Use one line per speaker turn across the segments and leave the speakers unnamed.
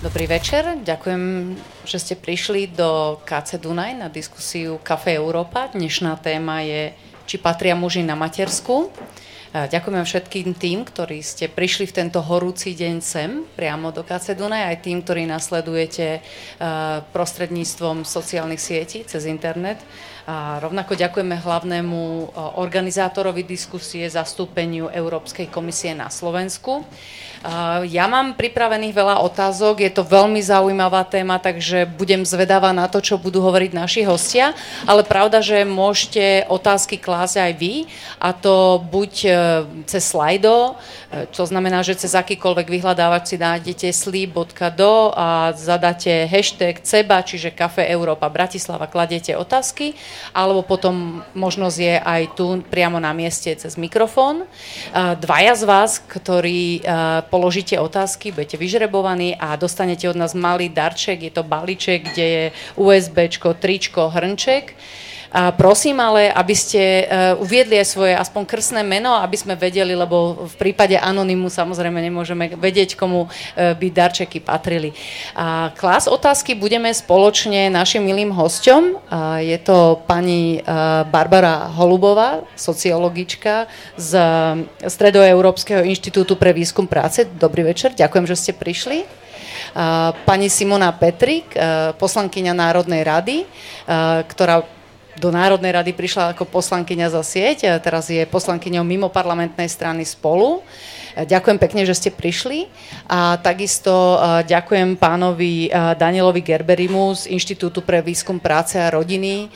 Dobrý večer, ďakujem, že ste prišli do KC Dunaj na diskusiu Café Európa. Dnešná téma je, či patria muži na matersku. Ďakujem všetkým tým, ktorí ste prišli v tento horúci deň sem, priamo do KC Dunaj, aj tým, ktorí nasledujete prostredníctvom sociálnych sietí cez internet. A rovnako ďakujeme hlavnému organizátorovi diskusie, zastúpeniu Európskej komisie na Slovensku. Ja mám pripravených veľa otázok, je to veľmi zaujímavá téma, takže budem zvedavá na to, čo budú hovoriť naši hostia, ale pravda, že môžete otázky klásť aj vy, a to buď e, cez slajdo, e, čo znamená, že cez akýkoľvek vyhľadávač si nájdete sleep.do a zadáte hashtag CEBA, čiže Kafe Európa Bratislava, kladiete otázky, alebo potom možnosť je aj tu priamo na mieste cez mikrofón. Dvaja z vás, ktorí položíte otázky, budete vyžrebovaní a dostanete od nás malý darček, je to balíček, kde je USB, tričko, hrnček. Prosím ale, aby ste uh, uviedli aj svoje aspoň krstné meno, aby sme vedeli, lebo v prípade anonymu samozrejme nemôžeme vedieť, komu uh, by darčeky patrili. A klas otázky budeme spoločne našim milým hosťom. Uh, je to pani uh, Barbara Holubová, sociologička z Stredoeurópskeho inštitútu pre výskum práce. Dobrý večer, ďakujem, že ste prišli. Pani Simona Petrik, poslankyňa Národnej rady, ktorá do Národnej rady prišla ako poslankyňa za sieť, teraz je poslankyňou mimo parlamentnej strany spolu. Ďakujem pekne, že ste prišli a takisto ďakujem pánovi Danielovi Gerberimu z Inštitútu pre výskum práce a rodiny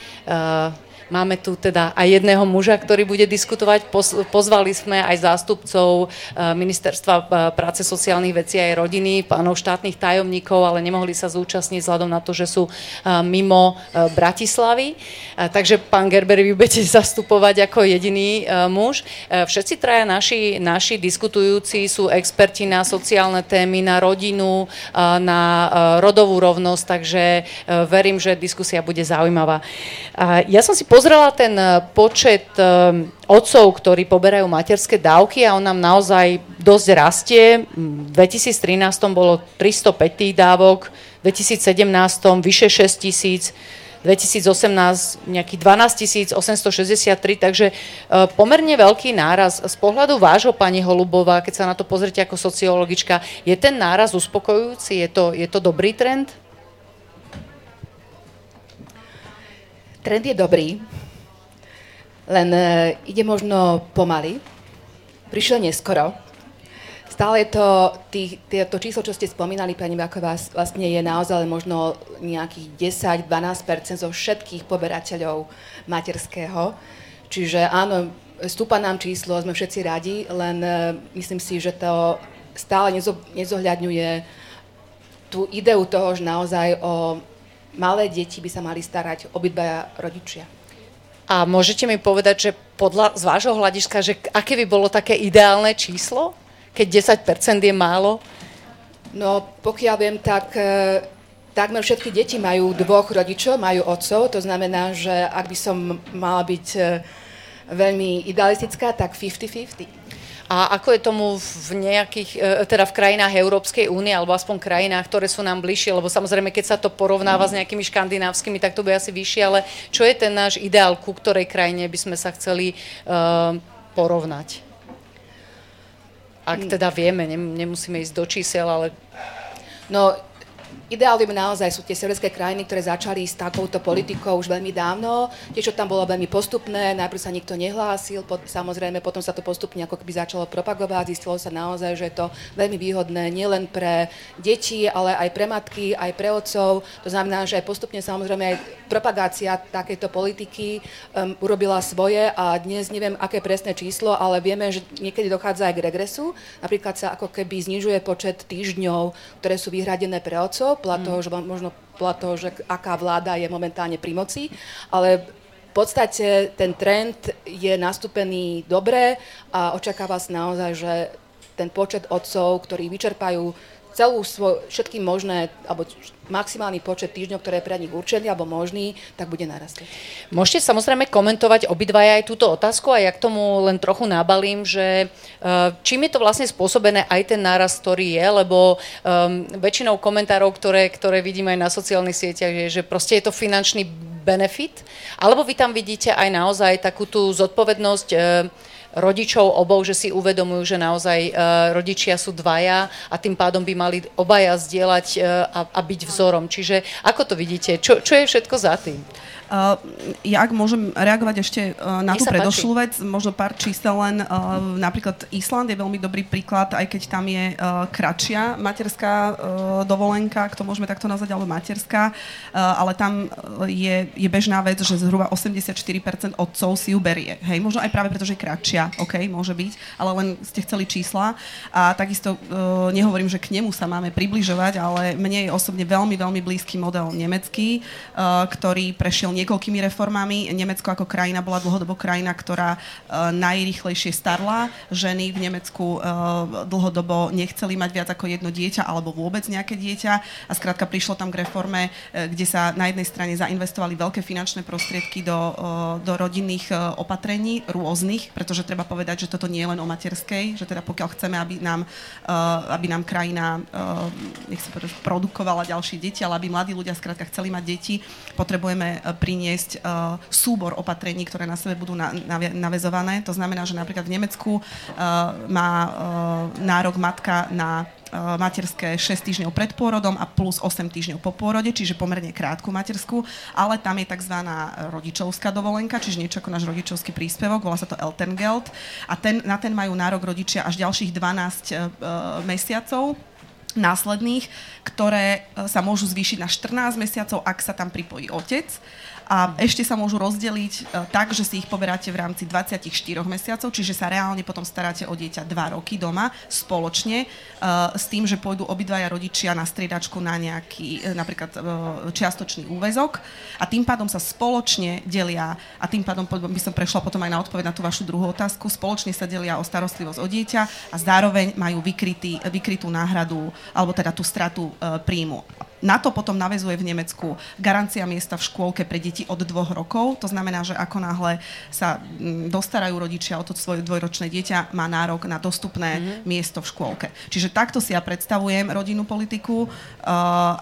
Máme tu teda aj jedného muža, ktorý bude diskutovať. Pozvali sme aj zástupcov eh, Ministerstva eh, práce, sociálnych vecí aj rodiny, pánov štátnych tajomníkov, ale nemohli sa zúčastniť vzhľadom na to, že sú eh, mimo Bratislavy. Takže pán Gerber, vy budete zastupovať ako jediný muž. Všetci traja naši, naši diskutujúci sú experti na sociálne témy, na rodinu, na rodovú rovnosť, takže verím, že diskusia bude zaujímavá. Ja som si pozrela ten eh, počet eh, otcov, ktorí poberajú materské dávky a on nám naozaj dosť rastie. V 2013 bolo 305 tých dávok, v 2017 vyše 6 tisíc, 2018 nejakých 12 863, takže eh, pomerne veľký náraz. Z pohľadu vášho, pani Holubová, keď sa na to pozrite ako sociologička, je ten náraz uspokojujúci? Je to, je to dobrý trend?
Trend je dobrý, len e, ide možno pomaly. Prišiel neskoro. Stále to, tý, to číslo, čo ste spomínali, pani Baková, vlastne je naozaj možno nejakých 10-12% zo všetkých poberateľov materského. Čiže áno, stúpa nám číslo, sme všetci radi, len uh, myslím si, že to stále nezo, nezohľadňuje tú ideu toho, že naozaj o malé deti by sa mali starať obidvaja rodičia.
A môžete mi povedať, že podľa, z vášho hľadiska, že aké by bolo také ideálne číslo, keď 10% je málo?
No, pokiaľ viem, tak e, takmer všetky deti majú dvoch rodičov, majú otcov, to znamená, že ak by som mala byť e, veľmi idealistická, tak 50-50.
A ako je tomu v nejakých, e, teda v krajinách Európskej únie, alebo aspoň krajinách, ktoré sú nám bližšie, lebo samozrejme, keď sa to porovnáva s nejakými škandinávskymi, tak to bude asi vyššie, ale čo je ten náš ideál, ku ktorej krajine by sme sa chceli uh, porovnať? Ak teda vieme, nemusíme ísť do čísel, ale...
No, Ideálne naozaj sú tie severské krajiny, ktoré začali s takouto politikou už veľmi dávno. Tie, čo tam bolo veľmi postupné, najprv sa nikto nehlásil, pod, samozrejme potom sa to postupne ako keby začalo propagovať. Zistilo sa naozaj, že je to veľmi výhodné nielen pre deti, ale aj pre matky, aj pre otcov. To znamená, že aj postupne samozrejme aj propagácia takejto politiky um, urobila svoje a dnes neviem, aké presné číslo, ale vieme, že niekedy dochádza aj k regresu. Napríklad sa ako keby znižuje počet týždňov, ktoré sú vyhradené pre otcov podľa mm. toho, že možno podľa toho, že aká vláda je momentálne pri moci, ale v podstate ten trend je nastúpený dobre a očakáva sa naozaj, že ten počet otcov, ktorí vyčerpajú celú svoj, všetky možné, alebo maximálny počet týždňov, ktoré je pre nich určený alebo možný, tak bude narastať.
Môžete samozrejme komentovať obidvaja aj túto otázku a ja k tomu len trochu nabalím, že uh, čím je to vlastne spôsobené aj ten nárast, ktorý je, lebo um, väčšinou komentárov, ktoré, ktoré vidím aj na sociálnych sieťach, je, že proste je to finančný benefit, alebo vy tam vidíte aj naozaj takú tú zodpovednosť uh, rodičov obou, že si uvedomujú, že naozaj uh, rodičia sú dvaja a tým pádom by mali obaja zdieľať a, a byť vzorom. Čiže ako to vidíte? Čo, čo je všetko za tým?
Uh, ja ak môžem reagovať ešte uh, na tú predošlú vec, možno pár čísel len. Uh, napríklad Island je veľmi dobrý príklad, aj keď tam je uh, kratšia materská uh, dovolenka, ak to môžeme takto nazvať, alebo materská, uh, ale tam je, je bežná vec, že zhruba 84% otcov si ju berie. Hej, možno aj práve preto, že je kratšia, OK, môže byť, ale len ste chceli čísla. A takisto uh, nehovorím, že k nemu sa máme približovať, ale mne je osobne veľmi, veľmi blízky model nemecký, uh, ktorý prešiel niekoľkými reformami. Nemecko ako krajina bola dlhodobo krajina, ktorá uh, najrychlejšie starla. Ženy v Nemecku uh, dlhodobo nechceli mať viac ako jedno dieťa alebo vôbec nejaké dieťa a skrátka prišlo tam k reforme, uh, kde sa na jednej strane zainvestovali veľké finančné prostriedky do, do rodinných opatrení rôznych, pretože treba povedať, že toto nie je len o materskej, že teda pokiaľ chceme, aby nám, aby nám krajina nech sa povedať, produkovala ďalšie deti, ale aby mladí ľudia skrátka chceli mať deti, potrebujeme priniesť uh, súbor opatrení, ktoré na sebe budú na, na, navezované. To znamená, že napríklad v Nemecku uh, má uh, nárok matka na materské 6 týždňov pred pôrodom a plus 8 týždňov po pôrode, čiže pomerne krátku materskú, ale tam je tzv. rodičovská dovolenka, čiže niečo ako náš rodičovský príspevok, volá sa to Elterngeld a ten, na ten majú nárok rodičia až ďalších 12 uh, mesiacov následných, ktoré sa môžu zvýšiť na 14 mesiacov, ak sa tam pripojí otec a ešte sa môžu rozdeliť e, tak, že si ich poberáte v rámci 24 mesiacov, čiže sa reálne potom staráte o dieťa 2 roky doma spoločne uh, s tým, že pôjdu obidvaja rodičia na striedačku na nejaký e, napríklad čiastočný úvezok a tým pádom sa spoločne delia a tým pádom by som prešla potom aj na odpoveď na tú vašu druhú otázku, spoločne sa delia o starostlivosť o dieťa a zároveň majú vykrytý, vykrytú náhradu alebo teda tú stratu príjmu na to potom navezuje v Nemecku garancia miesta v škôlke pre deti od dvoch rokov. To znamená, že ako náhle sa mm, dostarajú rodičia o to svoje dvojročné dieťa, má nárok na dostupné mm-hmm. miesto v škôlke. Čiže takto si ja predstavujem rodinnú politiku uh,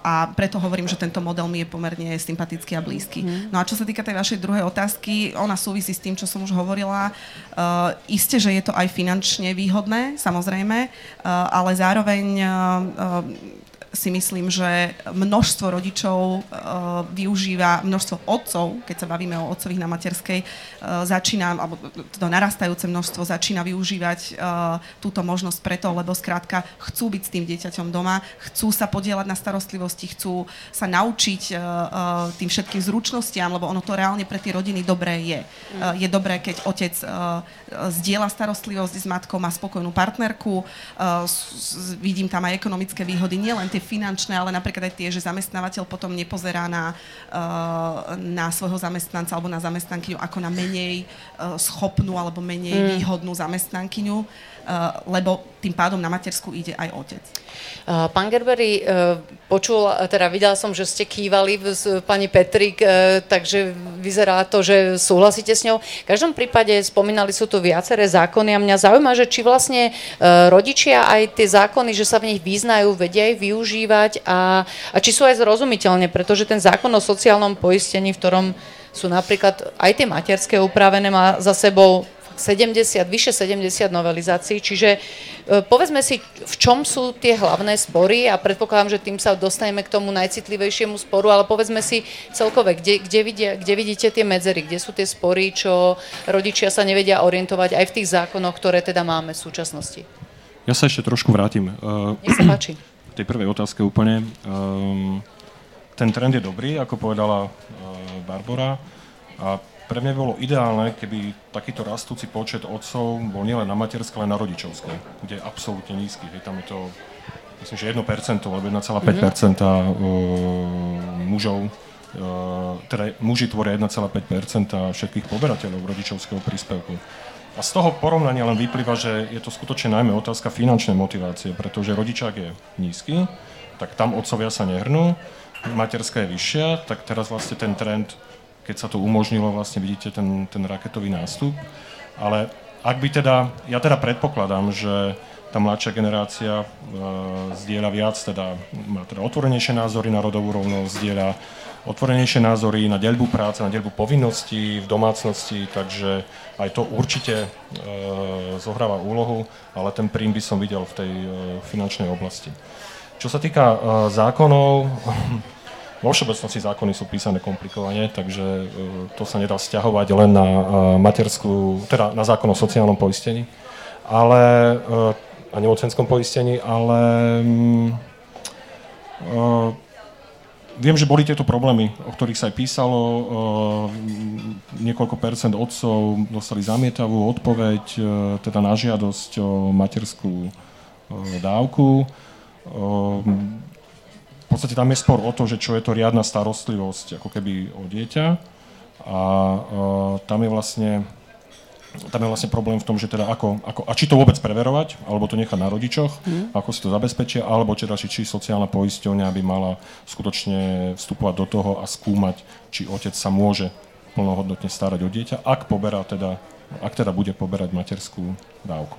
a preto hovorím, že tento model mi je pomerne sympatický a blízky. Mm-hmm. No a čo sa týka tej vašej druhej otázky, ona súvisí s tým, čo som už hovorila. Uh, isté, že je to aj finančne výhodné, samozrejme, uh, ale zároveň uh, si myslím, že množstvo rodičov uh, využíva, množstvo otcov, keď sa bavíme o otcových na materskej, uh, začína, alebo to narastajúce množstvo začína využívať uh, túto možnosť preto, lebo skrátka chcú byť s tým dieťaťom doma, chcú sa podielať na starostlivosti, chcú sa naučiť tým všetkým zručnostiam, lebo ono to reálne pre tie rodiny dobré je. Je dobré, keď otec zdieľa starostlivosť s matkou, má spokojnú partnerku, vidím tam aj ekonomické výhody, nielen tie finančné, ale napríklad aj tie, že zamestnávateľ potom nepozerá na, uh, na svojho zamestnanca alebo na zamestnankyňu ako na menej uh, schopnú alebo menej mm. výhodnú zamestnankyňu, lebo tým pádom na matersku ide aj otec.
Uh, pán Gerberi, uh, počul, teda videla som, že ste kývali s pani Petrik, takže vyzerá to, že súhlasíte s ňou. V každom prípade spomínali sú tu viaceré zákony a mňa zaujíma, že či vlastne rodičia aj tie zákony, že sa v nich význajú, vedia aj využívať a, a či sú aj zrozumiteľne, pretože ten zákon o sociálnom poistení, v ktorom sú napríklad aj tie materské upravené, má za sebou 70, vyše 70 novelizácií, čiže e, povedzme si, v čom sú tie hlavné spory a predpokladám, že tým sa dostaneme k tomu najcitlivejšiemu sporu, ale povedzme si celkové, kde, kde, vidia, kde vidíte tie medzery, kde sú tie spory, čo rodičia sa nevedia orientovať aj v tých zákonoch, ktoré teda máme v súčasnosti.
Ja sa ešte trošku vrátim.
Nech sa páči.
V tej prvej otázke úplne. Um, ten trend je dobrý, ako povedala uh, Barbara. A pre mňa bolo ideálne, keby takýto rastúci počet otcov bol nielen na materské, ale na rodičovské, kde je absolútne nízky. Hej, tam je to, myslím, že 1% alebo 1,5% mm-hmm. mužov, teda muži tvoria 1,5% všetkých poberateľov rodičovského príspevku. A z toho porovnania len vyplýva, že je to skutočne najmä otázka finančnej motivácie, pretože rodičák je nízky, tak tam otcovia sa nehrnú, materská je vyššia, tak teraz vlastne ten trend, keď sa to umožnilo, vlastne vidíte ten, ten raketový nástup. Ale ak by teda, ja teda predpokladám, že tá mladšia generácia e, zdieľa viac, teda má teda otvorenejšie názory na rodovú rovnosť, zdieľa otvorenejšie názory na deľbu práce, na deľbu povinností v domácnosti, takže aj to určite e, zohráva úlohu, ale ten príjm by som videl v tej e, finančnej oblasti. Čo sa týka e, zákonov, vo všeobecnosti zákony sú písané komplikovane, takže e, to sa nedá stiahovať len na e, materskú, teda na zákon o sociálnom poistení, ale, e, a nemocenskom poistení, ale mm, Viem, že boli tieto problémy, o ktorých sa aj písalo. Niekoľko percent otcov dostali zamietavú odpoveď, teda na žiadosť o materskú dávku. Podstate tam je spor o to, že čo je to riadna starostlivosť ako keby o dieťa. A tam je vlastne tam je vlastne problém v tom, že teda ako, ako a či to vôbec preverovať, alebo to nechať na rodičoch, mm. ako si to zabezpečia, alebo teda, či, či sociálna poisťovňa by mala skutočne vstupovať do toho a skúmať, či otec sa môže plnohodnotne starať o dieťa, ak poberá teda, ak teda bude poberať materskú dávku.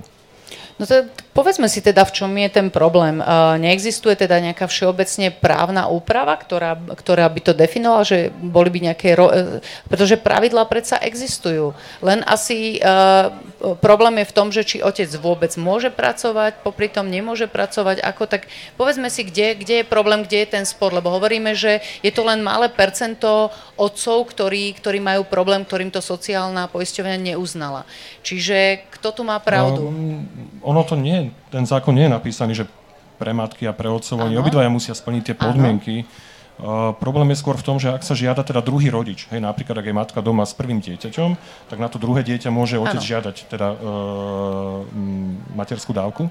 No to, povedzme si teda, v čom je ten problém. Neexistuje teda nejaká všeobecne právna úprava, ktorá, ktorá by to definovala, že boli by nejaké... Ro- e, pretože pravidlá predsa existujú. Len asi uh, problém je v tom, že či otec vôbec môže pracovať, popri tom nemôže pracovať, ako tak... Povedzme si, kde, kde je problém, kde je ten spor, lebo hovoríme, že je to len malé percento otcov, ktorí, ktorí majú problém, ktorým to sociálna poisťovňa neuznala. Čiže kto tu má pravdu?
No, ono to nie, ten zákon nie je napísaný, že pre matky a pre otcov, oni obidvaja musia splniť tie podmienky. Uh, problém je skôr v tom, že ak sa žiada teda druhý rodič, hej, napríklad ak je matka doma s prvým dieťaťom, tak na to druhé dieťa môže otec ano. žiadať teda uh, materskú dávku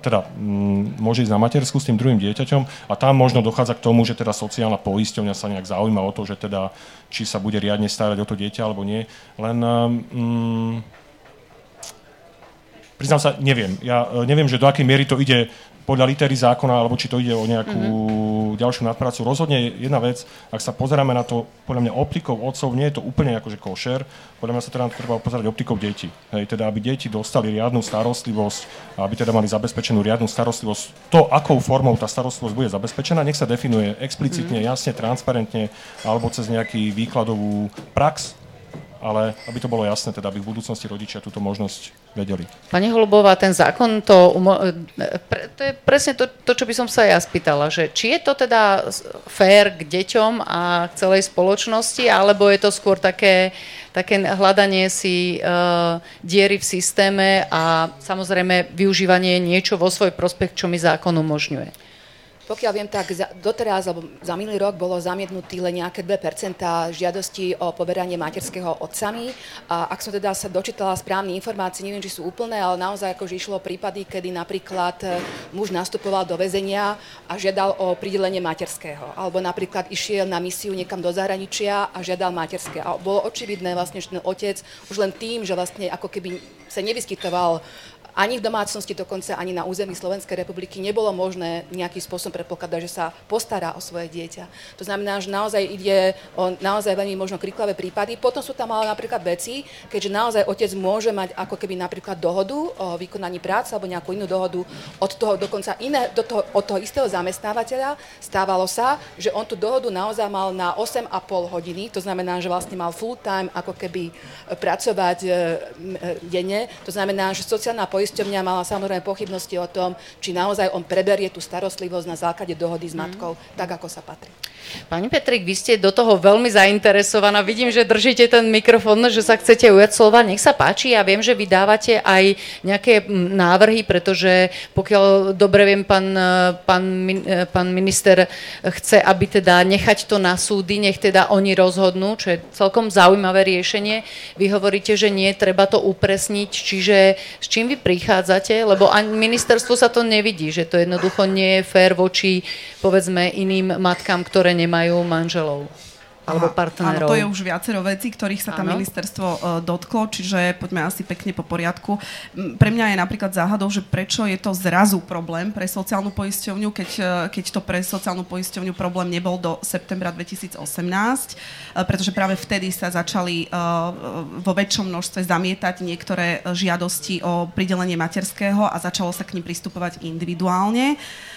teda m, môže ísť na matersku s tým druhým dieťaťom a tam možno dochádza k tomu, že teda sociálna poisťovňa sa nejak zaujíma o to, že teda či sa bude riadne starať o to dieťa alebo nie. Len um, priznám sa, neviem. Ja e, neviem, že do akej miery to ide podľa litery zákona, alebo či to ide o nejakú mm-hmm. ďalšiu nadprácu. Rozhodne jedna vec, ak sa pozeráme na to, podľa mňa optikou otcov, nie je to úplne akože košer, podľa mňa sa teda treba pozerať optikou detí. Hej, teda aby deti dostali riadnu starostlivosť, aby teda mali zabezpečenú riadnu starostlivosť. To, akou formou tá starostlivosť bude zabezpečená, nech sa definuje explicitne, mm-hmm. jasne, transparentne, alebo cez nejaký výkladovú prax, ale aby to bolo jasné, teda aby v budúcnosti rodičia túto možnosť vedeli.
Pani Holubová, ten zákon, to, umo- to je presne to, to, čo by som sa ja spýtala, že či je to teda fér k deťom a k celej spoločnosti, alebo je to skôr také, také hľadanie si uh, diery v systéme a samozrejme využívanie niečo vo svoj prospech, čo mi zákon umožňuje.
Pokiaľ viem, tak za, doteraz, alebo za minulý rok bolo zamietnutý len nejaké 2% žiadostí o poberanie materského otcami. A ak som teda sa dočítala správne informácie, neviem, či sú úplné, ale naozaj akože išlo prípady, kedy napríklad e, muž nastupoval do väzenia a žiadal o pridelenie materského. Alebo napríklad išiel na misiu niekam do zahraničia a žiadal materské. A bolo očividné vlastne, že ten otec už len tým, že vlastne ako keby sa nevyskytoval ani v domácnosti, dokonca ani na území Slovenskej republiky nebolo možné nejakým spôsobom predpokladať, že sa postará o svoje dieťa. To znamená, že naozaj ide o naozaj veľmi možno kriklavé prípady. Potom sú tam ale napríklad veci, keďže naozaj otec môže mať ako keby napríklad dohodu o vykonaní práce alebo nejakú inú dohodu od toho dokonca iné, do toho, od toho istého zamestnávateľa. Stávalo sa, že on tú dohodu naozaj mal na 8,5 hodiny, to znamená, že vlastne mal full time ako keby pracovať e, e, denne. To znamená, že sociálna poisťovňa mala samozrejme pochybnosti o tom, či naozaj on preberie tú starostlivosť na základe dohody s mhm. matkou, mm. tak ako sa patrí.
Pani Petrik, vy ste do toho veľmi zainteresovaná. Vidím, že držíte ten mikrofón, že sa chcete ujať slova. Nech sa páči. Ja viem, že vydávate aj nejaké návrhy, pretože pokiaľ dobre viem, pán, pán, pán minister chce, aby teda nechať to na súdy, nech teda oni rozhodnú, čo je celkom zaujímavé riešenie. Vy hovoríte, že nie, treba to upresniť. Čiže s čím vy prichádzate, lebo ani ministerstvo sa to nevidí, že to jednoducho nie je fér voči povedzme iným matkám, ktoré nemajú manželov. Alebo partnerov.
Áno, to je už viacero vecí, ktorých sa tam ministerstvo uh, dotklo, čiže poďme asi pekne po poriadku. Pre mňa je napríklad záhadou, že prečo je to zrazu problém pre sociálnu poisťovňu, keď, uh, keď to pre sociálnu poisťovňu problém nebol do septembra 2018, uh, pretože práve vtedy sa začali uh, vo väčšom množstve zamietať niektoré žiadosti o pridelenie materského a začalo sa k ním pristupovať individuálne. Uh,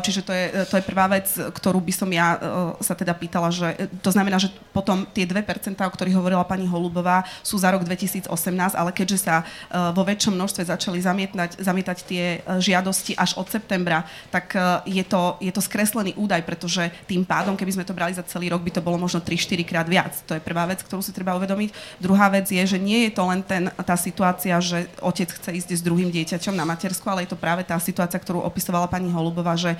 čiže to je, to je prvá vec, ktorú by som ja eh, sa teda pýtala, že eh, to znamená, že potom tie 2%, o ktorých hovorila pani Holubová, sú za rok 2018, ale keďže sa vo väčšom množstve začali zamietať, zamietať tie žiadosti až od septembra, tak je to, je to skreslený údaj, pretože tým pádom, keby sme to brali za celý rok, by to bolo možno 3-4 krát viac. To je prvá vec, ktorú si treba uvedomiť. Druhá vec je, že nie je to len ten, tá situácia, že otec chce ísť s druhým dieťaťom na matersku, ale je to práve tá situácia, ktorú opisovala pani Holubová, že,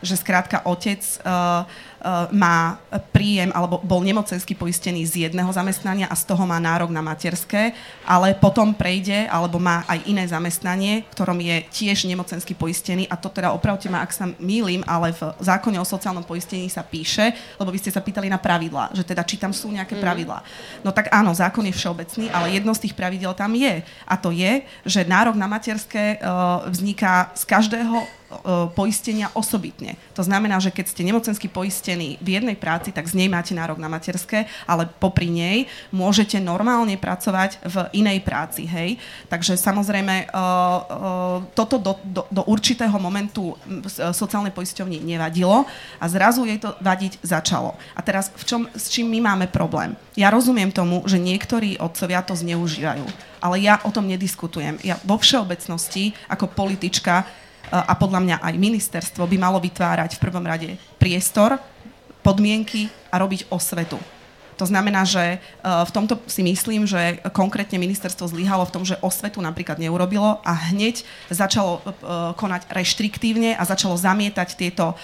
že skrátka otec uh, uh, má príjem alebo bol nemocenský poistený z jedného zamestnania a z toho má nárok na materské, ale potom prejde alebo má aj iné zamestnanie, ktorom je tiež nemocenský poistený a to teda opravte ma, ak sa mýlim, ale v zákone o sociálnom poistení sa píše, lebo vy ste sa pýtali na pravidlá, že teda či tam sú nejaké mm. pravidlá. No tak áno, zákon je všeobecný, ale jedno z tých pravidel tam je a to je, že nárok na materské uh, vzniká z každého poistenia osobitne. To znamená, že keď ste nemocensky poistení v jednej práci, tak z nej máte nárok na materské, ale popri nej môžete normálne pracovať v inej práci. Hej? Takže samozrejme uh, uh, toto do, do, do určitého momentu sociálnej poisťovni nevadilo a zrazu jej to vadiť začalo. A teraz v čom, s čím my máme problém? Ja rozumiem tomu, že niektorí otcovia to zneužívajú, ale ja o tom nediskutujem. Ja vo všeobecnosti ako politička a podľa mňa aj ministerstvo by malo vytvárať v prvom rade priestor, podmienky a robiť osvetu. To znamená, že e, v tomto si myslím, že konkrétne ministerstvo zlyhalo v tom, že osvetu napríklad neurobilo a hneď začalo e, konať reštriktívne a začalo zamietať tieto,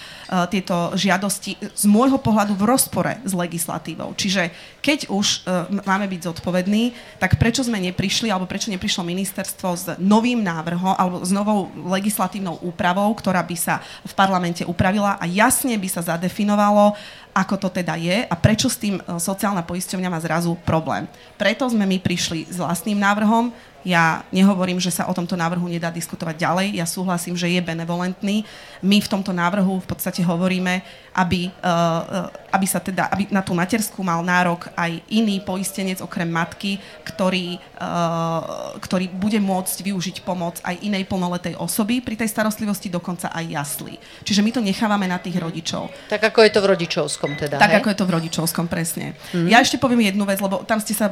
tieto žiadosti z môjho pohľadu v rozpore s legislatívou. Čiže keď už máme byť zodpovední, tak prečo sme neprišli, alebo prečo neprišlo ministerstvo s novým návrhom, alebo s novou legislatívnou úpravou, ktorá by sa v parlamente upravila a jasne by sa zadefinovalo, ako to teda je a prečo s tým e, sociálna poisťovňa má zrazu problém. Preto sme my prišli s vlastným návrhom, ja nehovorím, že sa o tomto návrhu nedá diskutovať ďalej. Ja súhlasím, že je benevolentný. My v tomto návrhu v podstate hovoríme, aby, uh, aby sa teda, aby na tú materskú mal nárok aj iný poistenec okrem matky, ktorý, uh, ktorý bude môcť využiť pomoc aj inej plnoletej osoby pri tej starostlivosti, dokonca aj jaslí. Čiže my to nechávame na tých rodičov.
Tak ako je to v rodičovskom teda,
Tak
hej?
ako je to v rodičovskom, presne. Mm-hmm. Ja ešte poviem jednu vec, lebo tam ste sa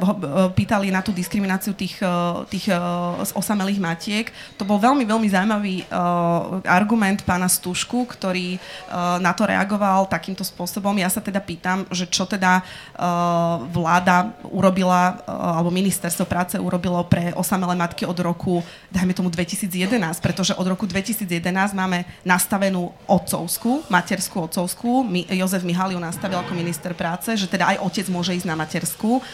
pýtali na tú diskrimináciu tých, tých tých uh, osamelých matiek. To bol veľmi, veľmi zaujímavý uh, argument pána Stušku, ktorý uh, na to reagoval takýmto spôsobom. Ja sa teda pýtam, že čo teda uh, vláda urobila, uh, alebo ministerstvo práce urobilo pre osamelé matky od roku, dajme tomu 2011, pretože od roku 2011 máme nastavenú otcovskú, materskú otcovskú. Mi, Jozef Mihal nastavil ako minister práce, že teda aj otec môže ísť na materskú.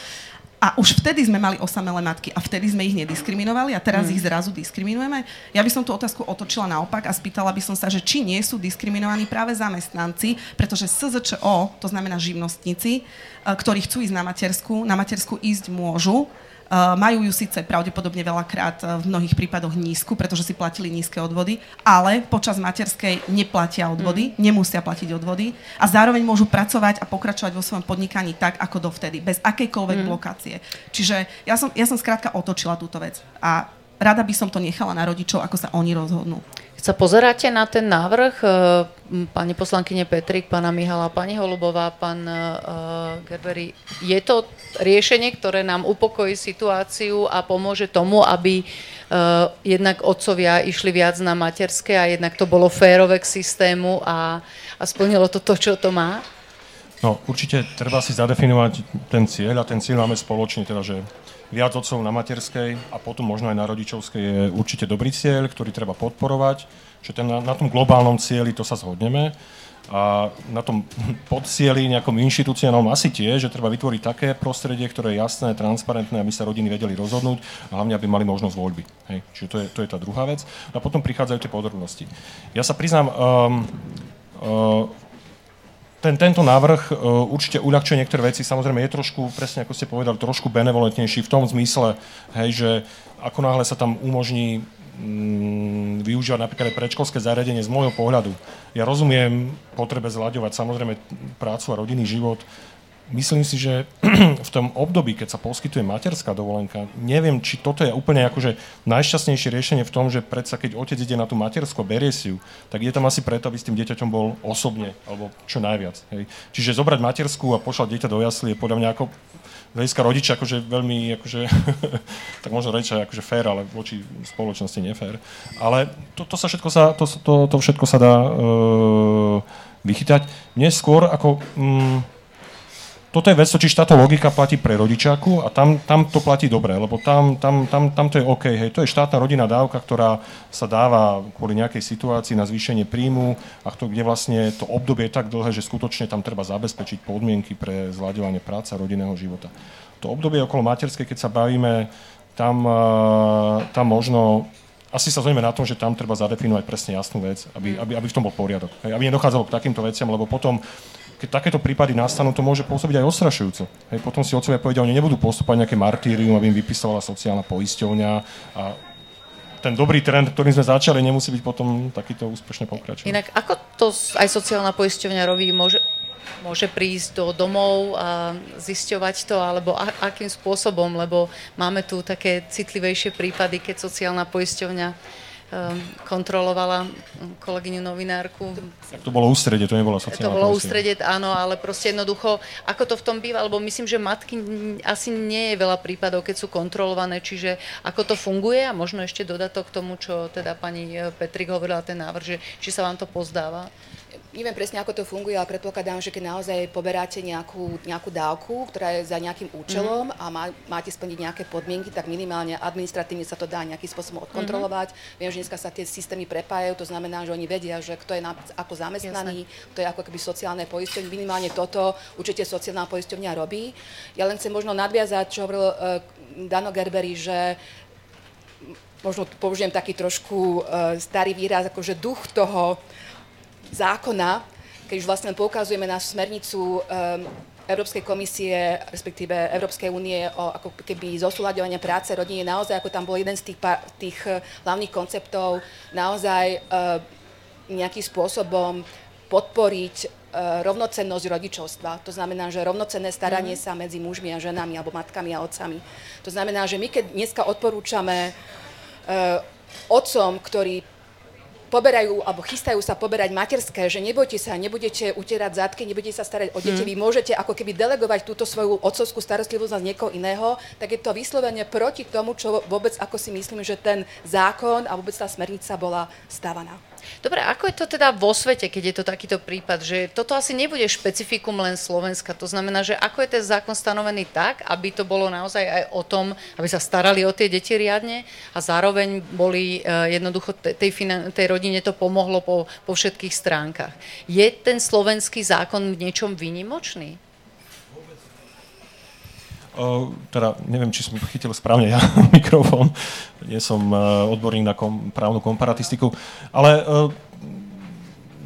A už vtedy sme mali osamelé matky a vtedy sme ich nediskriminovali a teraz mm. ich zrazu diskriminujeme. Ja by som tú otázku otočila naopak a spýtala by som sa, že či nie sú diskriminovaní práve zamestnanci, pretože SZČO, to znamená živnostníci, eh, ktorí chcú ísť na matersku, na matersku ísť môžu, majú ju síce pravdepodobne veľakrát uh, v mnohých prípadoch nízku, pretože si platili nízke odvody, ale počas materskej neplatia odvody, mm. nemusia platiť odvody a zároveň môžu pracovať a pokračovať vo svojom podnikaní tak, ako dovtedy, bez akejkoľvek mm. blokácie. Čiže ja som, ja som skrátka otočila túto vec a rada by som to nechala na rodičov, ako sa oni rozhodnú
sa pozeráte na ten návrh e, pani poslankyne Petrik, pána Mihala, pani Holubová, pán uh, Gerberi, je to riešenie, ktoré nám upokojí situáciu a pomôže tomu, aby uh, jednak otcovia išli viac na materské a jednak to bolo férové k systému a, a splnilo to to, čo to má?
No, určite treba si zadefinovať ten cieľ a ten cieľ máme spoločne, teda, že viac otcov na materskej a potom možno aj na rodičovskej je určite dobrý cieľ, ktorý treba podporovať. Že ten, na, na tom globálnom cieli to sa zhodneme. A na tom podcieli nejakom inštitúciálnom asi tie, že treba vytvoriť také prostredie, ktoré je jasné, transparentné, aby sa rodiny vedeli rozhodnúť a hlavne, aby mali možnosť voľby. Hej. Čiže to je, to je tá druhá vec. A potom prichádzajú tie podrobnosti. Ja sa priznám, um, uh, ten, tento návrh uh, určite uľahčuje niektoré veci. Samozrejme je trošku, presne ako ste povedali, trošku benevolentnejší v tom zmysle, hej, že ako náhle sa tam umožní mm, využívať napríklad aj predškolské zariadenie z môjho pohľadu. Ja rozumiem potrebe zľaďovať samozrejme prácu a rodinný život, myslím si, že v tom období, keď sa poskytuje materská dovolenka, neviem, či toto je úplne akože najšťastnejšie riešenie v tom, že predsa keď otec ide na tú materskú berie si ju, tak ide tam asi preto, aby s tým dieťaťom bol osobne, alebo čo najviac. Hej. Čiže zobrať materskú a pošlať dieťa do jasly je podľa mňa ako hľadiska rodiča akože veľmi, akože, tak možno reči akože fér, ale voči spoločnosti nefér. Ale to, to sa všetko sa, to, to, to všetko sa dá uh, vychytať. Mne skôr ako... Um, toto je vec, či táto logika platí pre rodičáku a tam, tam to platí dobre, lebo tam, tam, tam, tam to je OK. Hej, to je štátna rodinná dávka, ktorá sa dáva kvôli nejakej situácii na zvýšenie príjmu a to, kde vlastne to obdobie je tak dlhé, že skutočne tam treba zabezpečiť podmienky pre zľadovanie práce a rodinného života. To obdobie okolo materskej, keď sa bavíme, tam, tam možno asi sa zhodneme na tom, že tam treba zadefinovať presne jasnú vec, aby, aby, aby v tom bol poriadok. Hej, aby nedochádzalo k takýmto veciam, lebo potom keď takéto prípady nastanú, to môže pôsobiť aj ostrašujúco. Hej, potom si otcovia povedia, oni nebudú postupovať nejaké martírium, aby im vypisovala sociálna poisťovňa a ten dobrý trend, ktorým sme začali, nemusí byť potom takýto úspešne pokračovať.
Inak ako to aj sociálna poisťovňa robí? Môže, môže prísť do domov a zisťovať to, alebo a, akým spôsobom, lebo máme tu také citlivejšie prípady, keď sociálna poisťovňa kontrolovala kolegyňu novinárku.
Tak to bolo ústredie, to nebolo sociálne.
To bolo ústredie, áno, ale proste jednoducho, ako to v tom býva, lebo myslím, že matky asi nie je veľa prípadov, keď sú kontrolované, čiže ako to funguje a možno ešte dodatok k tomu, čo teda pani e, Petrik hovorila, ten návrh, že či sa vám to pozdáva
neviem presne, ako to funguje, ale predpokladám, že keď naozaj poberáte nejakú, nejakú dávku, ktorá je za nejakým účelom mm-hmm. a má, máte splniť nejaké podmienky, tak minimálne administratívne sa to dá nejakým spôsobom odkontrolovať. Mm-hmm. Viem, že dneska sa tie systémy prepájajú, to znamená, že oni vedia, že kto je na, ako zamestnaný, Jasne. kto je ako keby sociálne poistenie. Minimálne toto určite sociálna poisťovňa robí. Ja len chcem možno nadviazať, čo hovoril uh, Dano Gerberi, že možno použijem taký trošku uh, starý výraz, akože duch toho zákona, keď už vlastne poukazujeme na smernicu um, Európskej komisie, respektíve Európskej únie o ako keby zosúľadovania práce rodiny, naozaj ako tam bol jeden z tých, tých eh, hlavných konceptov, naozaj uh, nejakým spôsobom podporiť uh, rovnocennosť rodičovstva. To znamená, že rovnocenné staranie mm. sa medzi mužmi a ženami alebo matkami a otcami. To znamená, že my keď dneska odporúčame uh, otcom, ktorí poberajú alebo chystajú sa poberať materské, že nebojte sa, nebudete utierať zadky, nebudete sa starať o deti, mm. vy môžete ako keby delegovať túto svoju otcovskú starostlivosť na niekoho iného, tak je to vyslovene proti tomu, čo vôbec ako si myslím, že ten zákon a vôbec tá smernica bola stávaná.
Dobre, ako je to teda vo svete, keď je to takýto prípad, že toto asi nebude špecifikum len Slovenska, to znamená, že ako je ten zákon stanovený tak, aby to bolo naozaj aj o tom, aby sa starali o tie deti riadne a zároveň boli uh, jednoducho tej, finan- tej rodine to pomohlo po, po všetkých stránkach. Je ten slovenský zákon v niečom výnimočný?
Teda neviem, či som chytil správne ja mikrofón, nie som uh, odborník na kom, právnu komparatistiku, ale uh,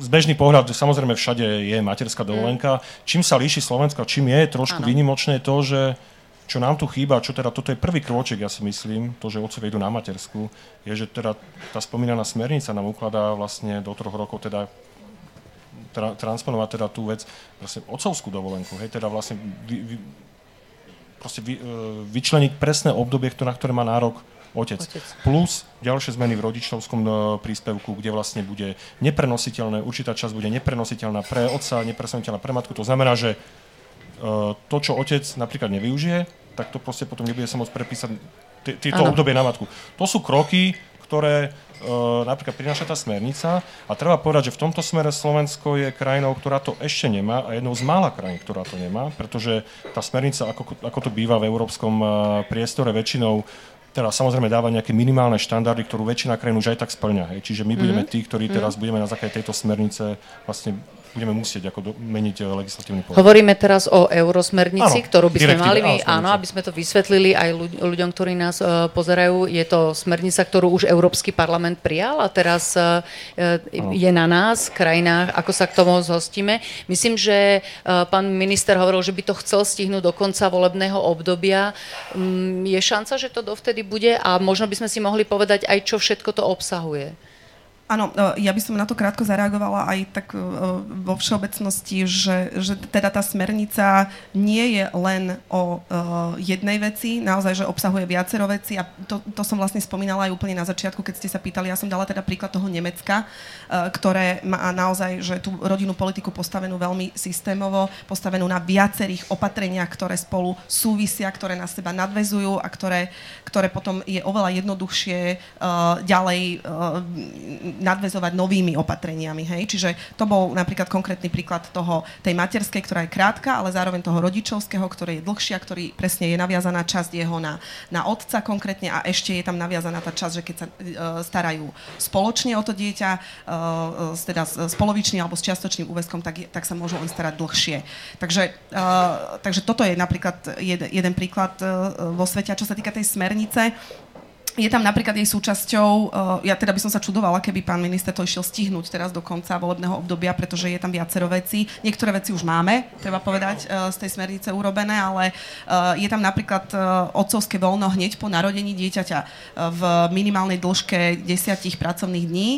zbežný pohľad, samozrejme všade je materská dovolenka. Mm. Čím sa líši Slovensko, čím je trošku ano. výnimočné to, že čo nám tu chýba, čo teda toto je prvý krôček, ja si myslím, to, že otcovia idú na matersku, je, že teda tá spomínaná smernica nám ukladá vlastne do troch rokov teda tra, transponovať teda tú vec, vlastne otcovskú dovolenku, hej, teda vlastne vy, vy, proste vy, e, vyčleniť presné obdobie, na ktoré má nárok otec. otec. Plus ďalšie zmeny v rodičovskom e, príspevku, kde vlastne bude neprenositeľné, určitá časť bude neprenositeľná pre otca, neprenositeľná pre matku. To znamená, že e, to, čo otec napríklad nevyužije, tak to proste potom nebude sa môcť prepísať tieto obdobie na matku. To sú kroky, ktoré uh, napríklad prináša tá smernica a treba povedať, že v tomto smere Slovensko je krajinou, ktorá to ešte nemá a jednou z mála krajín, ktorá to nemá, pretože tá smernica, ako, ako to býva v európskom uh, priestore, väčšinou teda samozrejme dáva nejaké minimálne štandardy, ktorú väčšina krajín už aj tak splňa. Hej. Čiže my budeme tí, ktorí teraz mm. budeme na základe tejto smernice vlastne budeme musieť ako do, meniť e, legislatívny
poriadok. Hovoríme teraz o eurosmernici, áno, ktorú by sme mali my,
áno,
áno, aby sme to vysvetlili aj ľuďom, ktorí nás uh, pozerajú. Je to smernica, ktorú už Európsky parlament prijal a teraz uh, je na nás, krajinách, ako sa k tomu zhostíme. Myslím, že uh, pán minister hovoril, že by to chcel stihnúť do konca volebného obdobia. Um, je šanca, že to dovtedy bude a možno by sme si mohli povedať aj, čo všetko to obsahuje.
Áno, e, ja by som na to krátko zareagovala aj tak e, vo všeobecnosti, že, že teda tá smernica nie je len o uh, jednej veci, naozaj, že obsahuje viacero veci a to, to som vlastne spomínala aj úplne na začiatku, keď ste sa pýtali, ja som dala teda príklad toho Nemecka, ktoré má naozaj, že tú rodinnú politiku postavenú veľmi systémovo, postavenú na viacerých opatreniach, ktoré spolu súvisia, ktoré na seba nadvezujú a ktoré, ktoré potom je oveľa jednoduchšie ďalej nadvezovať novými opatreniami. Hej? Čiže to bol napríklad konkrétny príklad toho, tej materskej, ktorá je krátka, ale zároveň toho rodičovského, ktorý je dlhšia, ktorý presne je naviazaná časť jeho na, na otca konkrétne a ešte je tam naviazaná tá časť, že keď sa uh, starajú spoločne o to dieťa, uh, teda s polovičným alebo s čiastočným úväzkom, tak, tak sa môžu len starať dlhšie. Takže, uh, takže toto je napríklad jeden, jeden príklad uh, vo svete. A čo sa týka tej smernice, je tam napríklad jej súčasťou, uh, ja teda by som sa čudovala, keby pán minister to išiel stihnúť teraz do konca volebného obdobia, pretože je tam viacero vecí. Niektoré veci už máme, treba povedať, uh, z tej smernice urobené, ale uh, je tam napríklad otcovské voľno hneď po narodení dieťaťa v minimálnej dĺžke desiatich pracovných dní.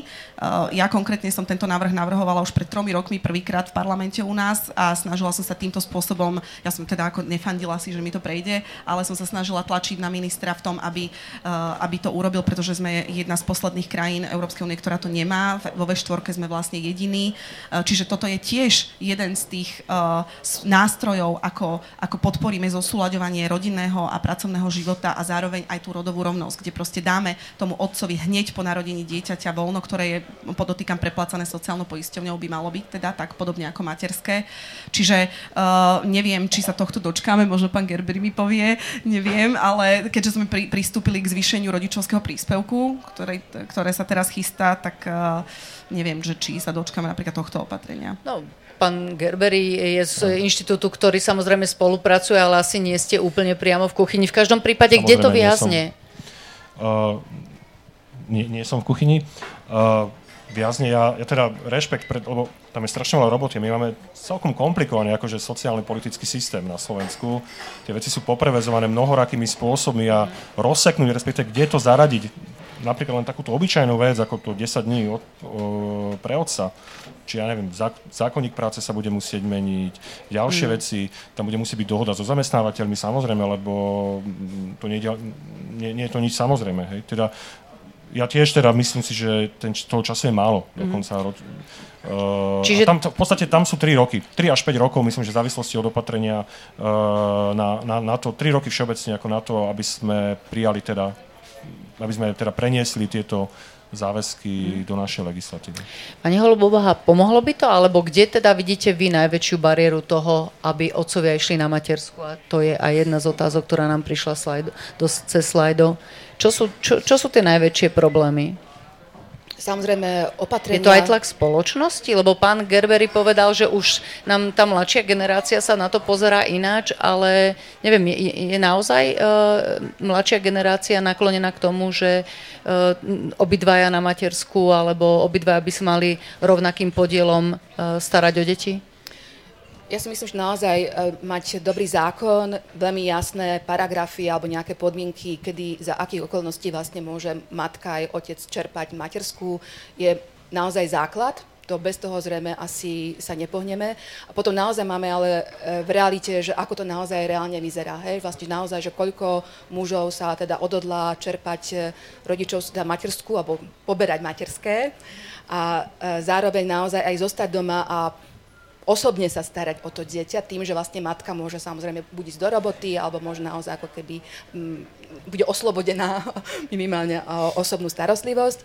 Ja konkrétne som tento návrh navrhovala už pred tromi rokmi prvýkrát v parlamente u nás a snažila som sa týmto spôsobom, ja som teda ako nefandila si, že mi to prejde, ale som sa snažila tlačiť na ministra v tom, aby aby to urobil, pretože sme jedna z posledných krajín Európskej únie, ktorá to nemá. Vo V4 sme vlastne jediní. E, čiže toto je tiež jeden z tých uh, nástrojov, ako, ako podporíme zosúľaďovanie rodinného a pracovného života a zároveň aj tú rodovú rovnosť, kde proste dáme tomu otcovi hneď po narodení dieťaťa voľno, ktoré je, podotýkam, preplácané sociálnou poisťovňou, by malo byť teda tak podobne ako materské. Čiže uh, neviem, či sa tohto dočkáme, možno pán Gerber mi povie, neviem, ale keďže sme pri, pristúpili k zvýšeniu rodičovského príspevku, ktoré, ktoré sa teraz chystá, tak uh, neviem, že či sa dočkáme napríklad tohto opatrenia.
No, pán Gerberi je z inštitútu, ktorý samozrejme spolupracuje, ale asi nie ste úplne priamo v kuchyni. V každom prípade, samozrejme, kde to vyjazne?
uh, nie, nie som v kuchyni. Uh, viazne, ja, ja teda rešpekt, pred, lebo tam je strašne veľa roboty. My máme celkom komplikovaný akože sociálny politický systém na Slovensku. Tie veci sú poprevezované mnohorakými spôsobmi a rozseknúť, respektíve kde to zaradiť. Napríklad len takúto obyčajnú vec, ako to 10 dní od, o, pre otca, či ja neviem, zák, zákonník práce sa bude musieť meniť, ďalšie mm. veci, tam bude musieť byť dohoda so zamestnávateľmi, samozrejme, lebo to nie, nie, nie je to nič samozrejme. Hej. Teda ja tiež teda myslím si, že ten, toho času je málo mm. dokonca. Uh, Čiže... tam, v podstate tam sú 3 roky. 3 až 5 rokov, myslím, že v závislosti od opatrenia uh, na, na, na to, 3 roky všeobecne ako na to, aby sme prijali teda, aby sme teda preniesli tieto záväzky mm. do našej legislatívy.
Pani Holubová, pomohlo by to, alebo kde teda vidíte vy najväčšiu bariéru toho, aby otcovia išli na matersku? A to je aj jedna z otázok, ktorá nám prišla slajd, do, cez slajdo. Čo sú, čo, čo sú tie najväčšie problémy?
Samozrejme opatrenia...
Je to aj tlak spoločnosti? Lebo pán Gerbery povedal, že už nám tá mladšia generácia sa na to pozerá ináč, ale neviem, je, je naozaj uh, mladšia generácia naklonená k tomu, že uh, obidvaja na matersku alebo obidvaja by sa mali rovnakým podielom uh, starať o deti?
Ja si myslím, že naozaj e, mať dobrý zákon, veľmi jasné paragrafy alebo nejaké podmienky, kedy za akých okolností vlastne môže matka aj otec čerpať materskú, je naozaj základ. To bez toho zrejme asi sa nepohneme. A potom naozaj máme ale e, v realite, že ako to naozaj reálne vyzerá. Hej? Vlastne naozaj, že koľko mužov sa teda ododlá čerpať e, rodičov teda materskú alebo poberať materské a zároveň naozaj aj zostať doma a osobne sa starať o to dieťa tým, že vlastne matka môže samozrejme buď ísť do roboty, alebo môže naozaj ako keby m, mm, bude oslobodená minimálne o osobnú starostlivosť.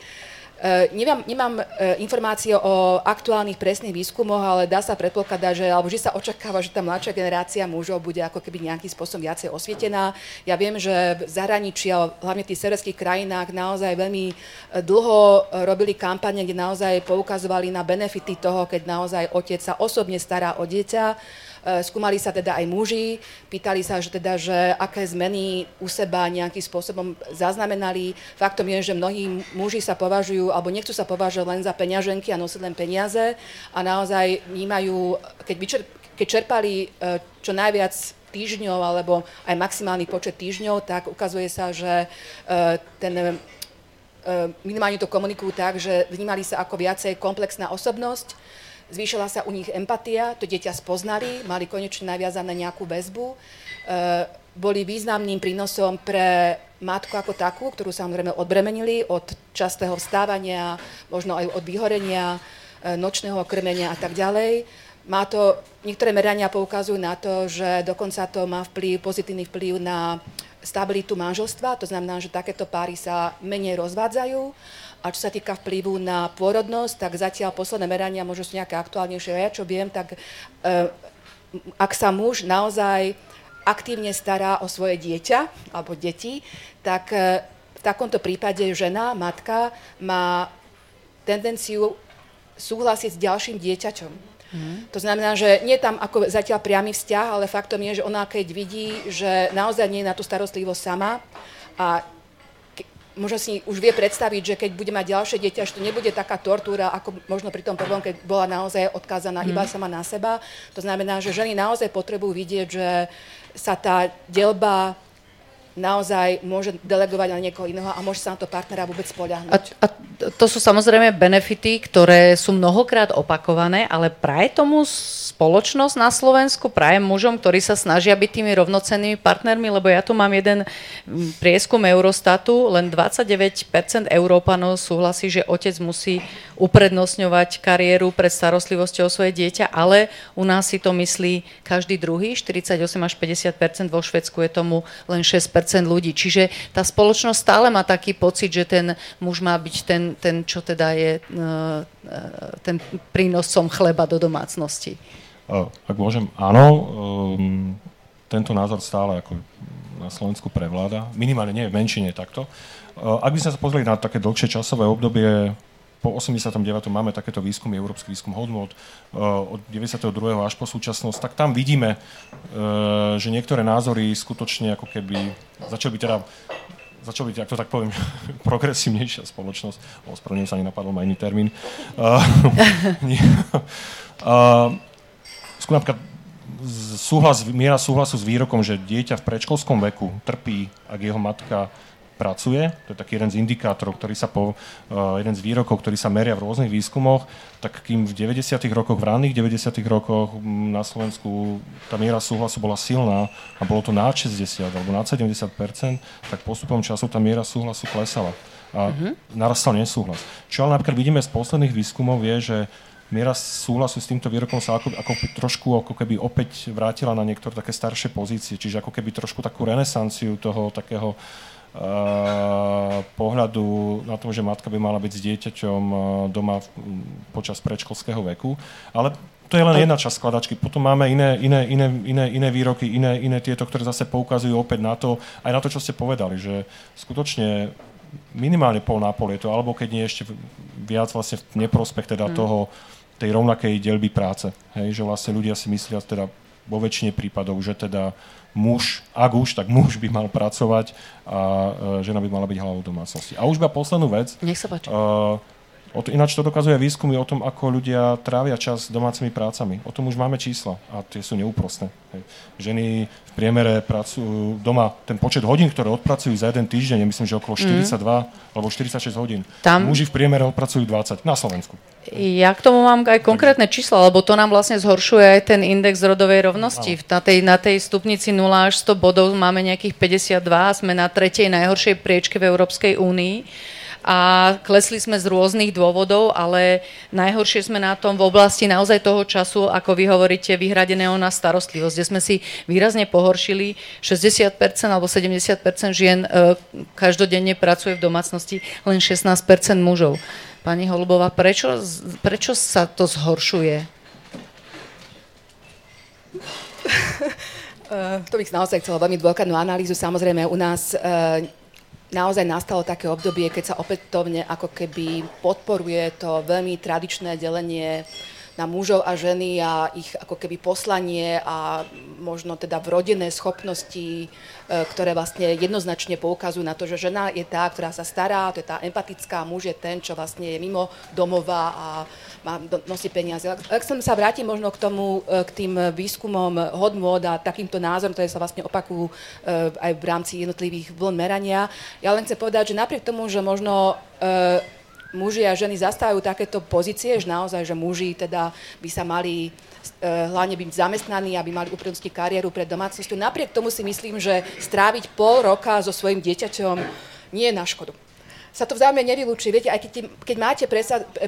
Uh, nemám, nemám uh, informácie o aktuálnych presných výskumoch, ale dá sa predpokladať, že, alebo že sa očakáva, že tá mladšia generácia mužov bude ako keby nejakým spôsobom viacej osvietená. Ja viem, že v zahraničí, hlavne v tých severských krajinách, naozaj veľmi dlho robili kampane, kde naozaj poukazovali na benefity toho, keď naozaj otec sa osobne stará o dieťa skúmali sa teda aj muži, pýtali sa, že teda, že aké zmeny u seba nejakým spôsobom zaznamenali. Faktom je, že mnohí muži sa považujú, alebo nechcú sa považovať len za peňaženky a nosiť len peniaze a naozaj vnímajú, keď, vyčer, keď čerpali e, čo najviac týždňov alebo aj maximálny počet týždňov, tak ukazuje sa, že e, ten minimálne to komunikujú tak, že vnímali sa ako viacej komplexná osobnosť, zvýšila sa u nich empatia, to dieťa spoznali, mali konečne naviazané nejakú väzbu, e, boli významným prínosom pre matku ako takú, ktorú samozrejme odbremenili od častého vstávania, možno aj od vyhorenia, e, nočného krmenia a tak ďalej. Má to, niektoré merania poukazujú na to, že dokonca to má vplyv, pozitívny vplyv na stabilitu manželstva, to znamená, že takéto páry sa menej rozvádzajú a čo sa týka vplyvu na pôrodnosť, tak zatiaľ posledné merania, možno sú nejaké aktuálnejšie, ja čo viem, tak e, ak sa muž naozaj aktívne stará o svoje dieťa alebo deti, tak e, v takomto prípade žena, matka má tendenciu súhlasiť s ďalším dieťaťom. Mm. To znamená, že nie je tam ako zatiaľ priamy vzťah, ale faktom je, že ona keď vidí, že naozaj nie je na tú starostlivosť sama a možno si už vie predstaviť, že keď bude mať ďalšie dieťa, že to nebude taká tortúra, ako možno pri tom prvom, keď bola naozaj odkázaná mm. iba sama na seba. To znamená, že ženy naozaj potrebujú vidieť, že sa tá delba naozaj môže delegovať na niekoho iného a môže sa na to partnera vôbec spoľahnúť.
A, a to sú samozrejme benefity, ktoré sú mnohokrát opakované, ale praje tomu spoločnosť na Slovensku, praje mužom, ktorí sa snažia byť tými rovnocennými partnermi, lebo ja tu mám jeden prieskum Eurostatu, len 29% Európanov súhlasí, že otec musí uprednostňovať kariéru pred starostlivosťou o svoje dieťa, ale u nás si to myslí každý druhý, 48 až 50%, vo Švedsku je tomu len 6% ľudí. Čiže tá spoločnosť stále má taký pocit, že ten muž má byť ten, ten čo teda je e, e, ten prínosom chleba do domácnosti.
Ak môžem, áno, um, tento názor stále ako na Slovensku prevláda, minimálne nie v menšine takto. Ak by sme sa pozreli na také dlhšie časové obdobie, po 89. máme takéto výskumy, Európsky výskum hodnot od 92. až po súčasnosť, tak tam vidíme, že niektoré názory skutočne ako keby začali byť teda začal byť, ak to tak poviem, progresívnejšia spoločnosť. Ospravedlňujem sa, nenapadol ma iný termín. Uh, uh, súhlas, miera súhlasu s výrokom, že dieťa v predškolskom veku trpí, ak jeho matka pracuje. To je taký jeden z indikátorov, ktorý sa po, uh, jeden z výrokov, ktorý sa meria v rôznych výskumoch, tak kým v 90. rokoch, v ranných 90. rokoch na Slovensku tá miera súhlasu bola silná a bolo to na 60 alebo na 70% tak postupom času tá miera súhlasu klesala a uh-huh. narastal nesúhlas. Čo ale napríklad vidíme z posledných výskumov je, že miera súhlasu s týmto výrokom sa ako, ako trošku ako keby opäť vrátila na niektoré také staršie pozície, čiže ako keby trošku takú renesanciu toho takého pohľadu na tom, že matka by mala byť s dieťaťom doma počas predškolského veku. Ale to je len jedna časť skladačky. Potom máme iné, iné, iné, iné, iné výroky, iné, iné tieto, ktoré zase poukazujú opäť na to, aj na to, čo ste povedali, že skutočne minimálne pol na pol je to, alebo keď nie ešte viac vlastne v neprospech teda hmm. toho, tej rovnakej delby práce. Hej, že vlastne ľudia si myslia teda vo väčšine prípadov, že teda muž, ak už, tak muž by mal pracovať a uh, žena by mala byť hlavou domácnosti. A už iba poslednú vec.
Nech sa páči.
Uh, ináč to dokazuje výskumy o tom, ako ľudia trávia čas domácimi prácami. O tom už máme čísla a tie sú neúprostné. Hej. Ženy v priemere pracujú doma, ten počet hodín, ktoré odpracujú za jeden týždeň, je myslím, že okolo 42 mm. alebo 46 hodín. Tam... Muži v priemere odpracujú 20 na Slovensku.
Ja k tomu mám aj konkrétne čísla, lebo to nám vlastne zhoršuje aj ten index rodovej rovnosti. Na tej, na tej stupnici 0 až 100 bodov máme nejakých 52 a sme na tretej najhoršej priečke v Európskej únii a klesli sme z rôznych dôvodov, ale najhoršie sme na tom v oblasti naozaj toho času, ako vy hovoríte, vyhradeného na starostlivosť, kde sme si výrazne pohoršili. 60% alebo 70% žien e, každodenne pracuje v domácnosti, len 16% mužov. Pani Holubová, prečo, prečo sa to zhoršuje?
Uh, to bych naozaj chcela veľmi dôkladnú analýzu. Samozrejme, u nás uh, naozaj nastalo také obdobie, keď sa opätovne ako keby podporuje to veľmi tradičné delenie na mužov a ženy a ich ako keby poslanie a možno teda vrodené schopnosti, e, ktoré vlastne jednoznačne poukazujú na to, že žena je tá, ktorá sa stará, to je tá empatická, muž je ten, čo vlastne je mimo domova a má, nosí peniaze. Ak som sa vrátim možno k tomu, e, k tým výskumom hodnôt a takýmto názorom, ktoré sa vlastne opakujú e, aj v rámci jednotlivých vln merania, ja len chcem povedať, že napriek tomu, že možno muži a ženy zastávajú takéto pozície, že naozaj, že muži teda by sa mali eh, hlavne byť zamestnaní, aby mali uprednostniť kariéru pred domácnosťou. Napriek tomu si myslím, že stráviť pol roka so svojím dieťaťom nie je na škodu sa to vzájomne nevylúči. Viete, aj keď, keď máte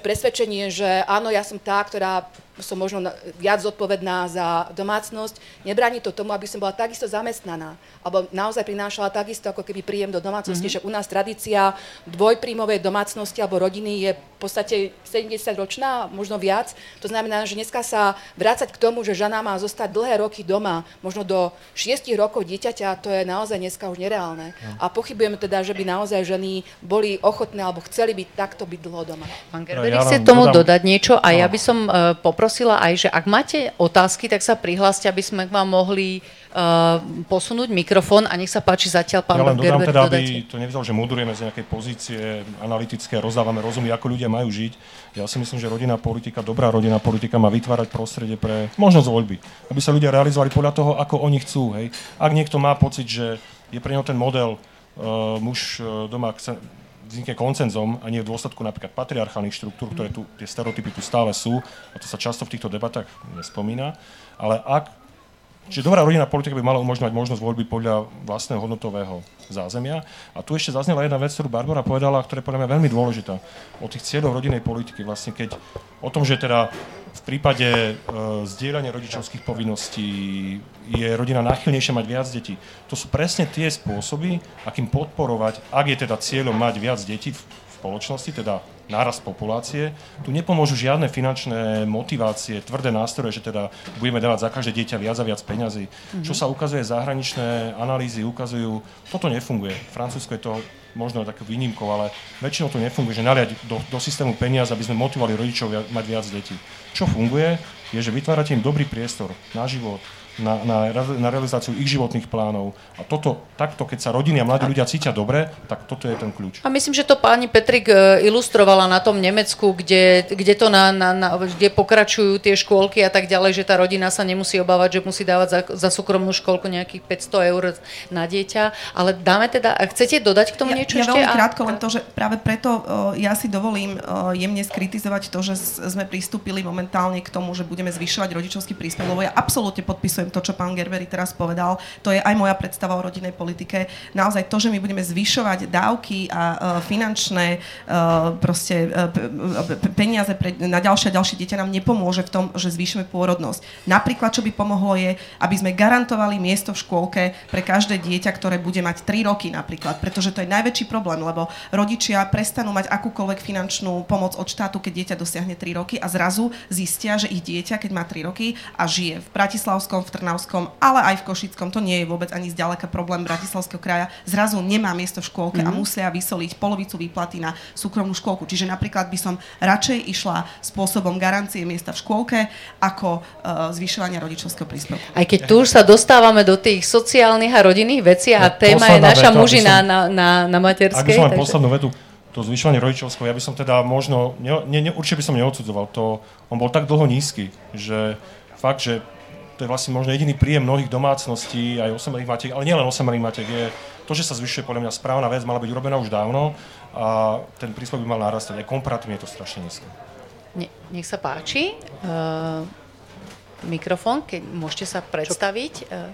presvedčenie, že áno, ja som tá, ktorá som možno viac zodpovedná za domácnosť, nebráni to tomu, aby som bola takisto zamestnaná, alebo naozaj prinášala takisto ako keby príjem do domácnosti, mm-hmm. že u nás tradícia dvojpríjmovej domácnosti alebo rodiny je v podstate 70 ročná, možno viac. To znamená, že dneska sa vrácať k tomu, že žena má zostať dlhé roky doma, možno do 6 rokov dieťaťa, to je naozaj dneska už nereálne. Mm. A pochybujem teda, že by naozaj ženy boli ochotné alebo chceli byť takto byť dlho doma.
Pán Gerberi ja chce tomu dodám... dodať niečo a ja by som uh, poprosila aj, že ak máte otázky, tak sa prihláste, aby sme vám mohli uh, posunúť mikrofón a nech sa páči zatiaľ pán
Ja len dodám teda, aby to nevyzval, že mudrujeme z nejakej pozície analytické, rozdávame rozumy, ako ľudia majú žiť. Ja si myslím, že rodinná politika, dobrá rodinná politika má vytvárať prostredie pre možnosť voľby. Aby sa ľudia realizovali podľa toho, ako oni chcú. Hej. Ak niekto má pocit, že je pre neho ten model uh, muž uh, doma vznikne koncenzom a nie v dôsledku napríklad patriarchálnych štruktúr, ktoré tu, tie stereotypy tu stále sú, a to sa často v týchto debatách nespomína, ale ak Čiže dobrá rodinná politika by mala umožňovať možnosť voľby podľa vlastného hodnotového zázemia. A tu ešte zaznela jedna vec, ktorú Barbara povedala, ktorá je podľa mňa veľmi dôležitá. O tých cieľoch rodinnej politiky. Vlastne keď o tom, že teda v prípade e, zdieľania rodičovských povinností je rodina náchylnejšia mať viac detí. To sú presne tie spôsoby, akým podporovať, ak je teda cieľom mať viac detí v spoločnosti, teda nárast populácie. Tu nepomôžu žiadne finančné motivácie, tvrdé nástroje, že teda budeme dávať za každé dieťa viac a viac peňazí. Mm-hmm. Čo sa ukazuje, zahraničné analýzy ukazujú, toto nefunguje. Francúzsko je to možno takú výnimkou, ale väčšinou to nefunguje, že naliať do, do systému peniaz, aby sme motivovali rodičov mať viac detí. Čo funguje, je, že vytvárate im dobrý priestor na život, na, na, na realizáciu ich životných plánov. A toto, takto, keď sa rodiny a mladí ľudia cítia dobre, tak toto je ten kľúč.
A myslím, že to pani Petrik e, ilustrovala na tom Nemecku, kde, kde, to na, na, na, kde pokračujú tie škôlky a tak ďalej, že tá rodina sa nemusí obávať, že musí dávať za, za súkromnú školku nejakých 500 eur na dieťa. Ale dáme teda, chcete dodať k tomu
ja,
niečo
ja
ešte?
veľmi krátko, len to, že práve preto uh, ja si dovolím uh, jemne skritizovať to, že sme pristúpili momentálne k tomu, že budeme zvyšovať rodičovský príspevok, lebo ja absolútne podpisujem to, čo pán Gerberi teraz povedal, to je aj moja predstava o rodinnej politike. Naozaj to, že my budeme zvyšovať dávky a uh, finančné uh, proste uh, peniaze pre, na ďalšie a ďalšie dieťa nám nepomôže v tom, že zvýšime pôrodnosť. Napríklad, čo by pomohlo je, aby sme garantovali miesto v škôlke pre každé dieťa, ktoré bude mať 3 roky napríklad, pretože to je najväčší problém, lebo rodičia prestanú mať akúkoľvek finančnú pomoc od štátu, keď dieťa dosiahne 3 roky a zrazu zistia, že ich dieťa, keď má 3 roky a žije v Bratislavskom, v Trnavskom, ale aj v Košickom, to nie je vôbec ani zďaleka problém Bratislavského kraja, zrazu nemá miesto v škôlke mm-hmm. a mhm. musia vysoliť polovicu výplaty na súkromnú škôlku. Čiže napríklad by som radšej išla spôsobom garancie miesta v škôlke ako uh, zvyšovania rodičovského príspevku.
Aj keď tu už sa dostávame do tých sociálnych a rodinných vecí a no, téma je naša veta, mužina som, na, na, na materskej. Ak
by som takže... poslednú vetu, to zvyšovanie rodičovského, ja by som teda možno, ne, ne, určite by som neodsudzoval, to, on bol tak dlho nízky, že fakt, že to je vlastne možno jediný príjem mnohých domácností, aj osamelých matiek, ale nielen osamelých matiek, je to, že sa zvyšuje podľa mňa správna vec, mala byť urobená už dávno a ten príspevok by mal narastať. Aj komparatívne je to strašne nízke.
Ne, nech sa páči. Uh, mikrofón, keď môžete sa predstaviť. Uh.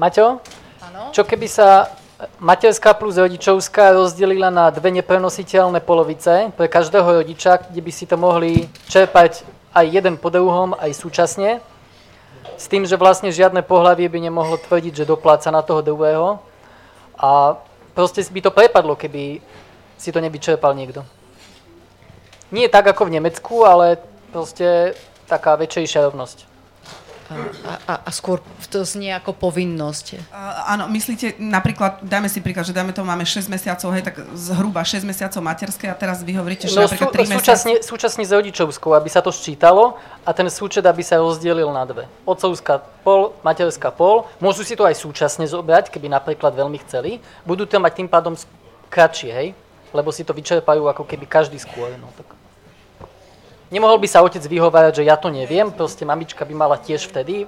Maťo? Áno. Čo keby sa materská plus rodičovská rozdelila na dve neprenositeľné polovice pre každého rodiča, kde by si to mohli čerpať aj jeden po druhom, aj súčasne s tým, že vlastne žiadne pohlavie by nemohlo tvrdiť, že dopláca na toho druhého a proste by to prepadlo, keby si to nevyčerpal niekto. Nie tak ako v Nemecku, ale proste taká väčšejšia rovnosť.
A, a, a skôr to znie ako povinnosť.
Uh, áno, myslíte, napríklad, dajme si príklad, že dajme to, máme 6 mesiacov, hej, tak zhruba 6 mesiacov materské a teraz vy hovoríte, že no, napríklad 3
súčasne, mesiac... súčasne s rodičovskou, aby sa to ščítalo a ten súčet, aby sa rozdielil na dve. Otcovská pol, materská pol. Môžu si to aj súčasne zobrať, keby napríklad veľmi chceli. Budú to mať tým pádom kratšie, hej? Lebo si to vyčerpajú ako keby každý skôr. No, tak. Nemohol by sa otec vyhovárať, že ja to neviem, proste mamička by mala tiež vtedy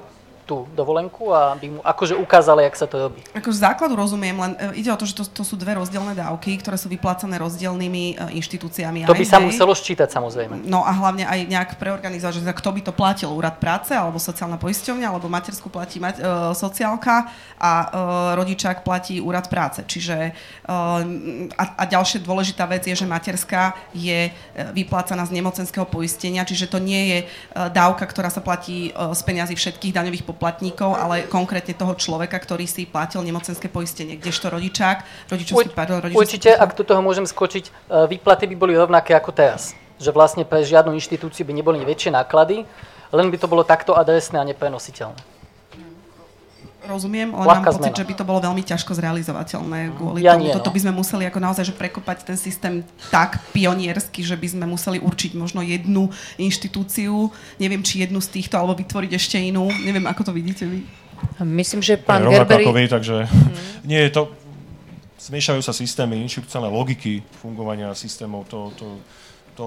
tú dovolenku a by mu akože ukázali, jak sa to robí.
Ako z základu rozumiem, len e, ide o to, že to, to sú dve rozdielne dávky, ktoré sú vyplácané rozdielnymi uh, inštitúciami.
To by sa muselo ščítať samozrejme.
No a hlavne aj nejak preorganizovať, že kto by to platil, úrad práce, alebo sociálna poisťovňa, alebo matersku platí mať, uh, sociálka a uh, rodičák platí úrad práce. Čiže uh, a, a ďalšia dôležitá vec je, že materská je vyplácaná z nemocenského poistenia, čiže to nie je dávka, ktorá sa platí z peňazí všetkých daňových poplatníkov poplatníkov, ale konkrétne toho človeka, ktorý si platil nemocenské poistenie, kdežto rodičák, rodičovský, pardon,
rodičovský Určite, ak do toho môžem skočiť, e, výplaty by boli rovnaké ako teraz. Že vlastne pre žiadnu inštitúciu by neboli väčšie náklady, len by to bolo takto adresné a neprenositeľné
rozumiem, ale mám pocit, zmena. že by to bolo veľmi ťažko zrealizovateľné kvôli ja tomu. Nie, Toto no. by sme museli ako naozaj že prekopať ten systém tak pioniersky, že by sme museli určiť možno jednu inštitúciu, neviem, či jednu z týchto, alebo vytvoriť ešte inú. Neviem, ako to vidíte vy.
Myslím, že pán Gerberi...
Vy, takže hmm. nie je to... Zmiešajú sa systémy, inštitúciálne logiky fungovania systémov. To, to, to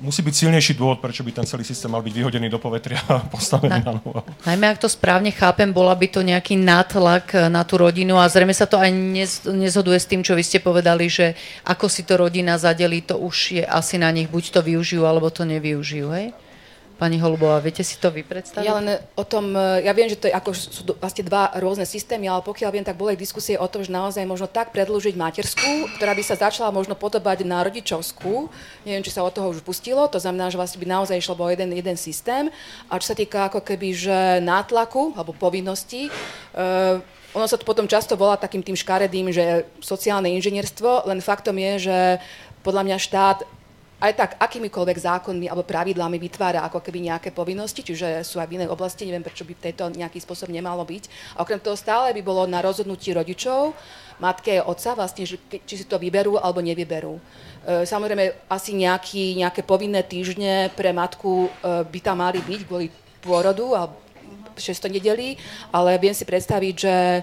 musí byť silnejší dôvod, prečo by ten celý systém mal byť vyhodený do povetria a postavený na, na novo.
Najmä ak to správne chápem, bola by to nejaký nátlak na tú rodinu a zrejme sa to aj nez, nezhoduje s tým, čo vy ste povedali, že ako si to rodina zadeli, to už je asi na nich, buď to využijú, alebo to nevyužijú, hej? Pani Holubová, viete si to vy predstaviť?
Ja len o tom, e, ja viem, že to je ako, sú vlastne dva rôzne systémy, ale pokiaľ viem, tak boli diskusie o tom, že naozaj možno tak predlžiť materskú, ktorá by sa začala možno podobať na rodičovskú. Neviem, či sa od toho už pustilo, to znamená, že vlastne by naozaj išlo o jeden, jeden systém. A čo sa týka ako keby, že nátlaku alebo povinnosti, uh, ono sa to potom často volá takým tým škaredým, že sociálne inžinierstvo, len faktom je, že podľa mňa štát aj tak akýmikoľvek zákonmi alebo pravidlami vytvára ako keby nejaké povinnosti, čiže sú aj v inej oblasti, neviem, prečo by tejto nejaký spôsob nemalo byť. A okrem toho stále by bolo na rozhodnutí rodičov, matke a otca, vlastne, že, či si to vyberú alebo nevyberú. E, samozrejme, asi nejaký, nejaké povinné týždne pre matku e, by tam mali byť kvôli pôrodu a 600 nedelí, ale viem si predstaviť, že e,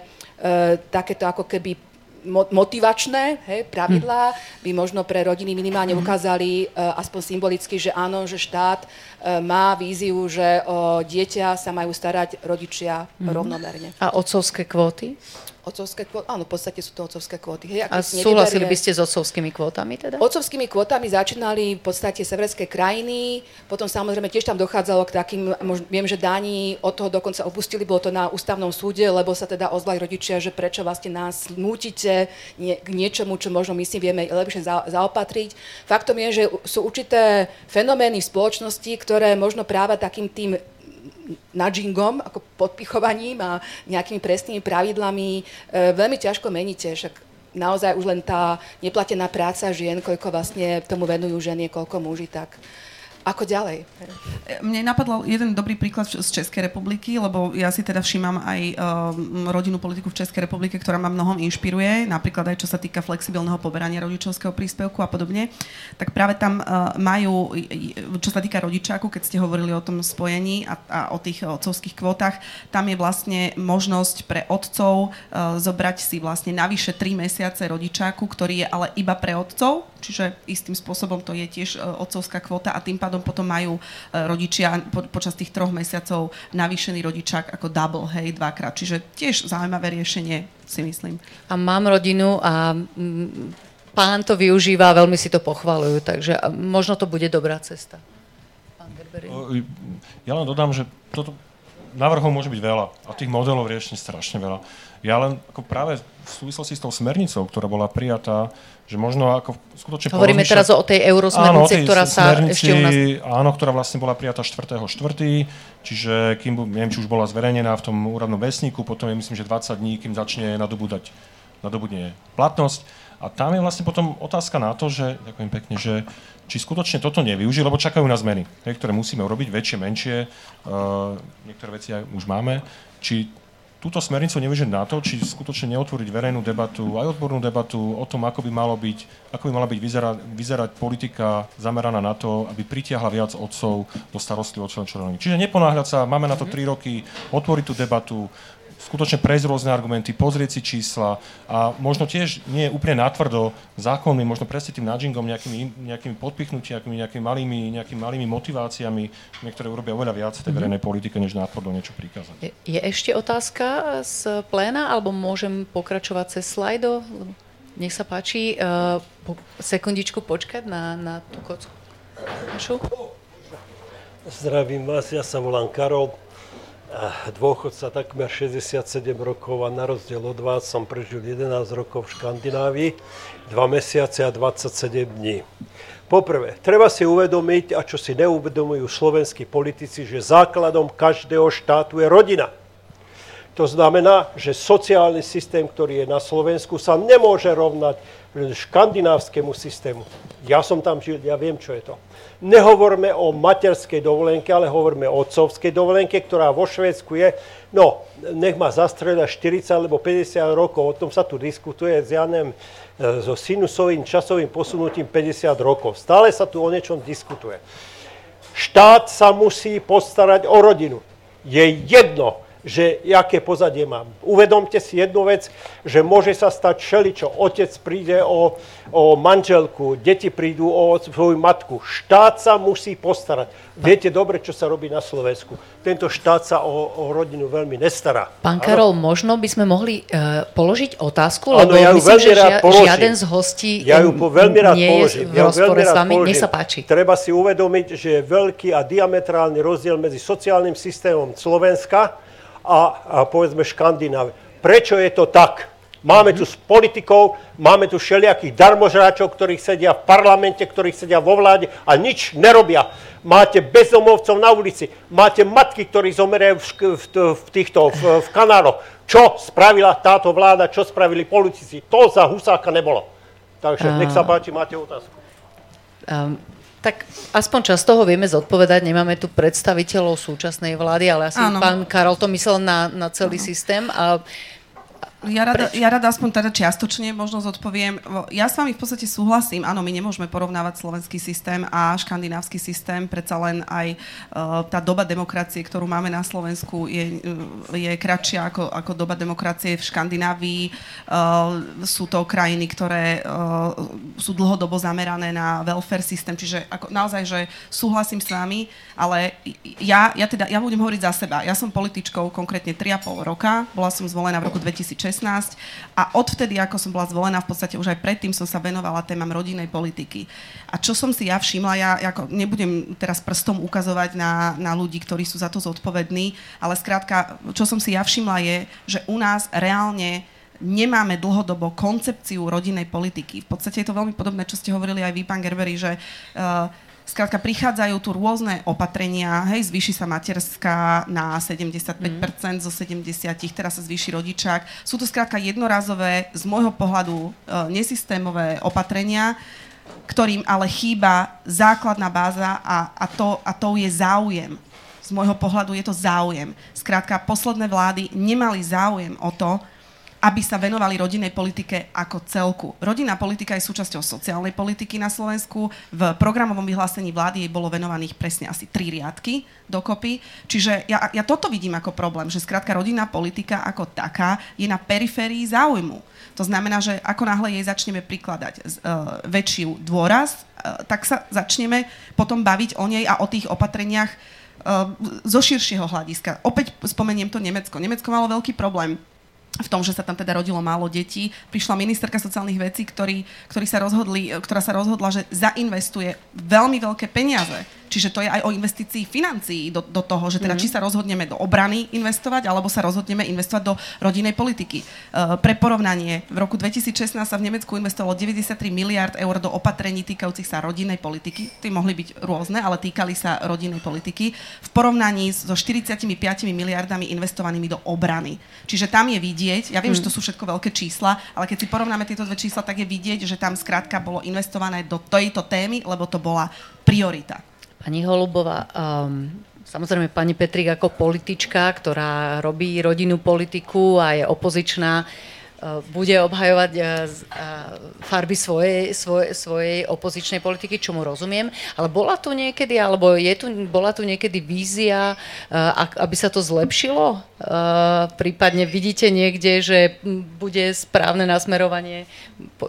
takéto ako keby motivačné hej, pravidlá by možno pre rodiny minimálne mhm. ukázali uh, aspoň symbolicky, že áno, že štát uh, má víziu, že o dieťa sa majú starať rodičia mm-hmm. rovnomerne.
A otcovské kvóty?
Otcovské kvóty, áno, v podstate sú to otcovské kvóty. Hej,
a súhlasili by ste s otcovskými kvótami teda?
Otcovskými kvótami začínali v podstate severské krajiny, potom samozrejme tiež tam dochádzalo k takým, mož, viem, že Dáni od toho dokonca opustili, bolo to na ústavnom súde, lebo sa teda ozvali rodičia, že prečo vlastne nás nútite nie, k niečomu, čo možno my si vieme lepšie za, zaopatriť. Faktom je, že sú určité fenomény v spoločnosti, ktoré možno práve takým tým nudgingom, ako podpichovaním a nejakými presnými pravidlami e, veľmi ťažko meníte. Však naozaj už len tá neplatená práca žien, koľko vlastne tomu venujú ženy, koľko muži, tak ako ďalej?
Mne napadol jeden dobrý príklad z Českej republiky, lebo ja si teda všímam aj um, rodinnú politiku v Českej republike, ktorá ma mnohom inšpiruje, napríklad aj čo sa týka flexibilného poberania rodičovského príspevku a podobne. Tak práve tam uh, majú, čo sa týka rodičáku, keď ste hovorili o tom spojení a, a o tých otcovských kvótach, tam je vlastne možnosť pre otcov uh, zobrať si vlastne navyše 3 mesiace rodičáku, ktorý je ale iba pre otcov, čiže istým spôsobom to je tiež uh, otcovská kvóta a tým pádom pádom potom majú e, rodičia po, počas tých troch mesiacov navýšený rodičák ako double, hej, dvakrát. Čiže tiež zaujímavé riešenie, si myslím.
A mám rodinu a mm, pán to využíva a veľmi si to pochvalujú, takže možno to bude dobrá cesta. Pán
Ja len dodám, že toto návrhov môže byť veľa a tých modelov riešení strašne veľa. Ja len ako práve v súvislosti s tou smernicou, ktorá bola prijatá, že možno ako skutočne
Hovoríme teraz o tej eurosmernici, ktorá sa ešte u nás...
Áno, ktorá vlastne bola prijatá 4.4., čiže kým, neviem, či už bola zverejnená v tom úradnom vesníku, potom je myslím, že 20 dní, kým začne nadobúdať, nadobudne platnosť. A tam je vlastne potom otázka na to, že, ďakujem pekne, že či skutočne toto nevyužiť, lebo čakajú na zmeny, ktoré musíme urobiť, väčšie, menšie, uh, niektoré veci aj už máme, či túto smernicu nevyžiť na to, či skutočne neotvoriť verejnú debatu, aj odbornú debatu o tom, ako by, malo byť, ako by mala byť vyzerať, vyzerať politika zameraná na to, aby pritiahla viac otcov do starostlivosti o členčov Čiže neponáhľať sa, máme na to tri roky, otvoriť tú debatu, skutočne prejsť rôzne argumenty, pozrieť si čísla a možno tiež nie je úplne natvrdo zákonmi, možno presne tým nudgingom, nejakými, nejakými podpichnutiami, nejakými malými, nejakými malými motiváciami, niektoré urobia oveľa viac tej mhm. verejnej politike, než natvrdo niečo prikázať.
Je, je ešte otázka z pléna, alebo môžem pokračovať cez slajdo? Nech sa páči, uh, po, sekundičku počkať na, na tú kocku.
Zdravím vás, ja sa volám Karol dôchodca takmer 67 rokov a na rozdiel od vás som prežil 11 rokov v Škandinávii, 2 mesiace a 27 dní. Poprvé, treba si uvedomiť, a čo si neuvedomujú slovenskí politici, že základom každého štátu je rodina. To znamená, že sociálny systém, ktorý je na Slovensku, sa nemôže rovnať škandinávskému systému. Ja som tam žil, ja viem, čo je to. Nehovorme o materskej dovolenke, ale hovoríme o otcovskej dovolenke, ktorá vo Švédsku je, no, nech ma zastreda 40 alebo 50 rokov, o tom sa tu diskutuje, s Janem, e, so sinusovým časovým posunutím 50 rokov. Stále sa tu o niečom diskutuje. Štát sa musí postarať o rodinu. Je jedno, že aké pozadie mám. Uvedomte si jednu vec, že môže sa stať všeličo. Otec príde o, o manželku, deti prídu o svoju matku. Štát sa musí postarať. Viete dobre, čo sa robí na Slovensku. Tento štát sa o, o rodinu veľmi nestará.
Pán Karol, ano? možno by sme mohli uh, položiť otázku, lebo ano, ja myslím, že žia, žiaden z hostí
ja ju po, veľmi rád nie
položím. je v rozpore ja s vami. Nech sa páči.
Treba si uvedomiť, že je veľký a diametrálny rozdiel medzi sociálnym systémom Slovenska a, a povedzme Škandinávie. Prečo je to tak? Máme tu s politikou, máme tu všelijakých darmožráčov, ktorí sedia v parlamente, ktorí sedia vo vláde a nič nerobia. Máte bezdomovcov na ulici, máte matky, ktorí zomerajú v, v, v týchto v, v kanáloch. Čo spravila táto vláda, čo spravili politici? To za Husáka nebolo. Takže nech sa páči, máte otázku.
Um, tak aspoň čas toho vieme zodpovedať. Nemáme tu predstaviteľov súčasnej vlády, ale asi Áno. pán Karol to myslel na, na celý Áno. systém. A
ja rada, ja rada aspoň teda čiastočne možno zodpoviem. Ja s vami v podstate súhlasím. Áno, my nemôžeme porovnávať slovenský systém a škandinávsky systém. Predsa len aj uh, tá doba demokracie, ktorú máme na Slovensku, je, uh, je kratšia ako, ako doba demokracie v Škandinávii. Uh, sú to krajiny, ktoré uh, sú dlhodobo zamerané na welfare systém. Čiže ako, naozaj, že súhlasím s vami, ale ja, ja teda, ja budem hovoriť za seba. Ja som političkou konkrétne 3,5 roka. Bola som zvolená v roku 2006 2016 a odvtedy, ako som bola zvolená, v podstate už aj predtým som sa venovala témam rodinnej politiky. A čo som si ja všimla, ja ako nebudem teraz prstom ukazovať na, na ľudí, ktorí sú za to zodpovední, ale skrátka, čo som si ja všimla je, že u nás reálne nemáme dlhodobo koncepciu rodinnej politiky. V podstate je to veľmi podobné, čo ste hovorili aj vy, pán Gerberi, že uh, Skrátka, prichádzajú tu rôzne opatrenia, hej, zvýši sa materská na 75% mm. zo 70%, teraz sa zvýši rodičák. Sú to skrátka jednorazové, z môjho pohľadu e, nesystémové opatrenia, ktorým ale chýba základná báza a, a, to, a to je záujem. Z môjho pohľadu je to záujem. Skrátka, posledné vlády nemali záujem o to, aby sa venovali rodinnej politike ako celku. Rodinná politika je súčasťou sociálnej politiky na Slovensku. V programovom vyhlásení vlády jej bolo venovaných presne asi tri riadky dokopy. Čiže ja, ja toto vidím ako problém, že skrátka rodinná politika ako taká je na periférii záujmu. To znamená, že ako náhle jej začneme prikladať uh, väčšiu dôraz, uh, tak sa začneme potom baviť o nej a o tých opatreniach uh, zo širšieho hľadiska. Opäť spomeniem to Nemecko. Nemecko malo veľký problém v tom, že sa tam teda rodilo málo detí. Prišla ministerka sociálnych vecí, ktorý, ktorý sa rozhodli, ktorá sa rozhodla, že zainvestuje veľmi veľké peniaze. Čiže to je aj o investícii financií do, do toho, že teda mm-hmm. či sa rozhodneme do obrany investovať, alebo sa rozhodneme investovať do rodinnej politiky. Uh, pre porovnanie, v roku 2016 sa v Nemecku investovalo 93 miliard eur do opatrení týkajúcich sa rodinnej politiky. Tí mohli byť rôzne, ale týkali sa rodinnej politiky. V porovnaní so 45 miliardami investovanými do obrany. Čiže tam je vidieť, ja viem, mm. že to sú všetko veľké čísla, ale keď si porovnáme tieto dve čísla, tak je vidieť, že tam skrátka bolo investované do tejto témy, lebo to bola priorita.
Pani Holubová, um, samozrejme pani Petrik ako politička, ktorá robí rodinnú politiku a je opozičná, bude obhajovať uh, uh, farby svojej, svojej, svojej opozičnej politiky, čo mu rozumiem, ale bola tu niekedy, alebo je tu, bola tu niekedy vízia, aby sa to zlepšilo? Prípadne vidíte niekde, že bude správne nasmerovanie,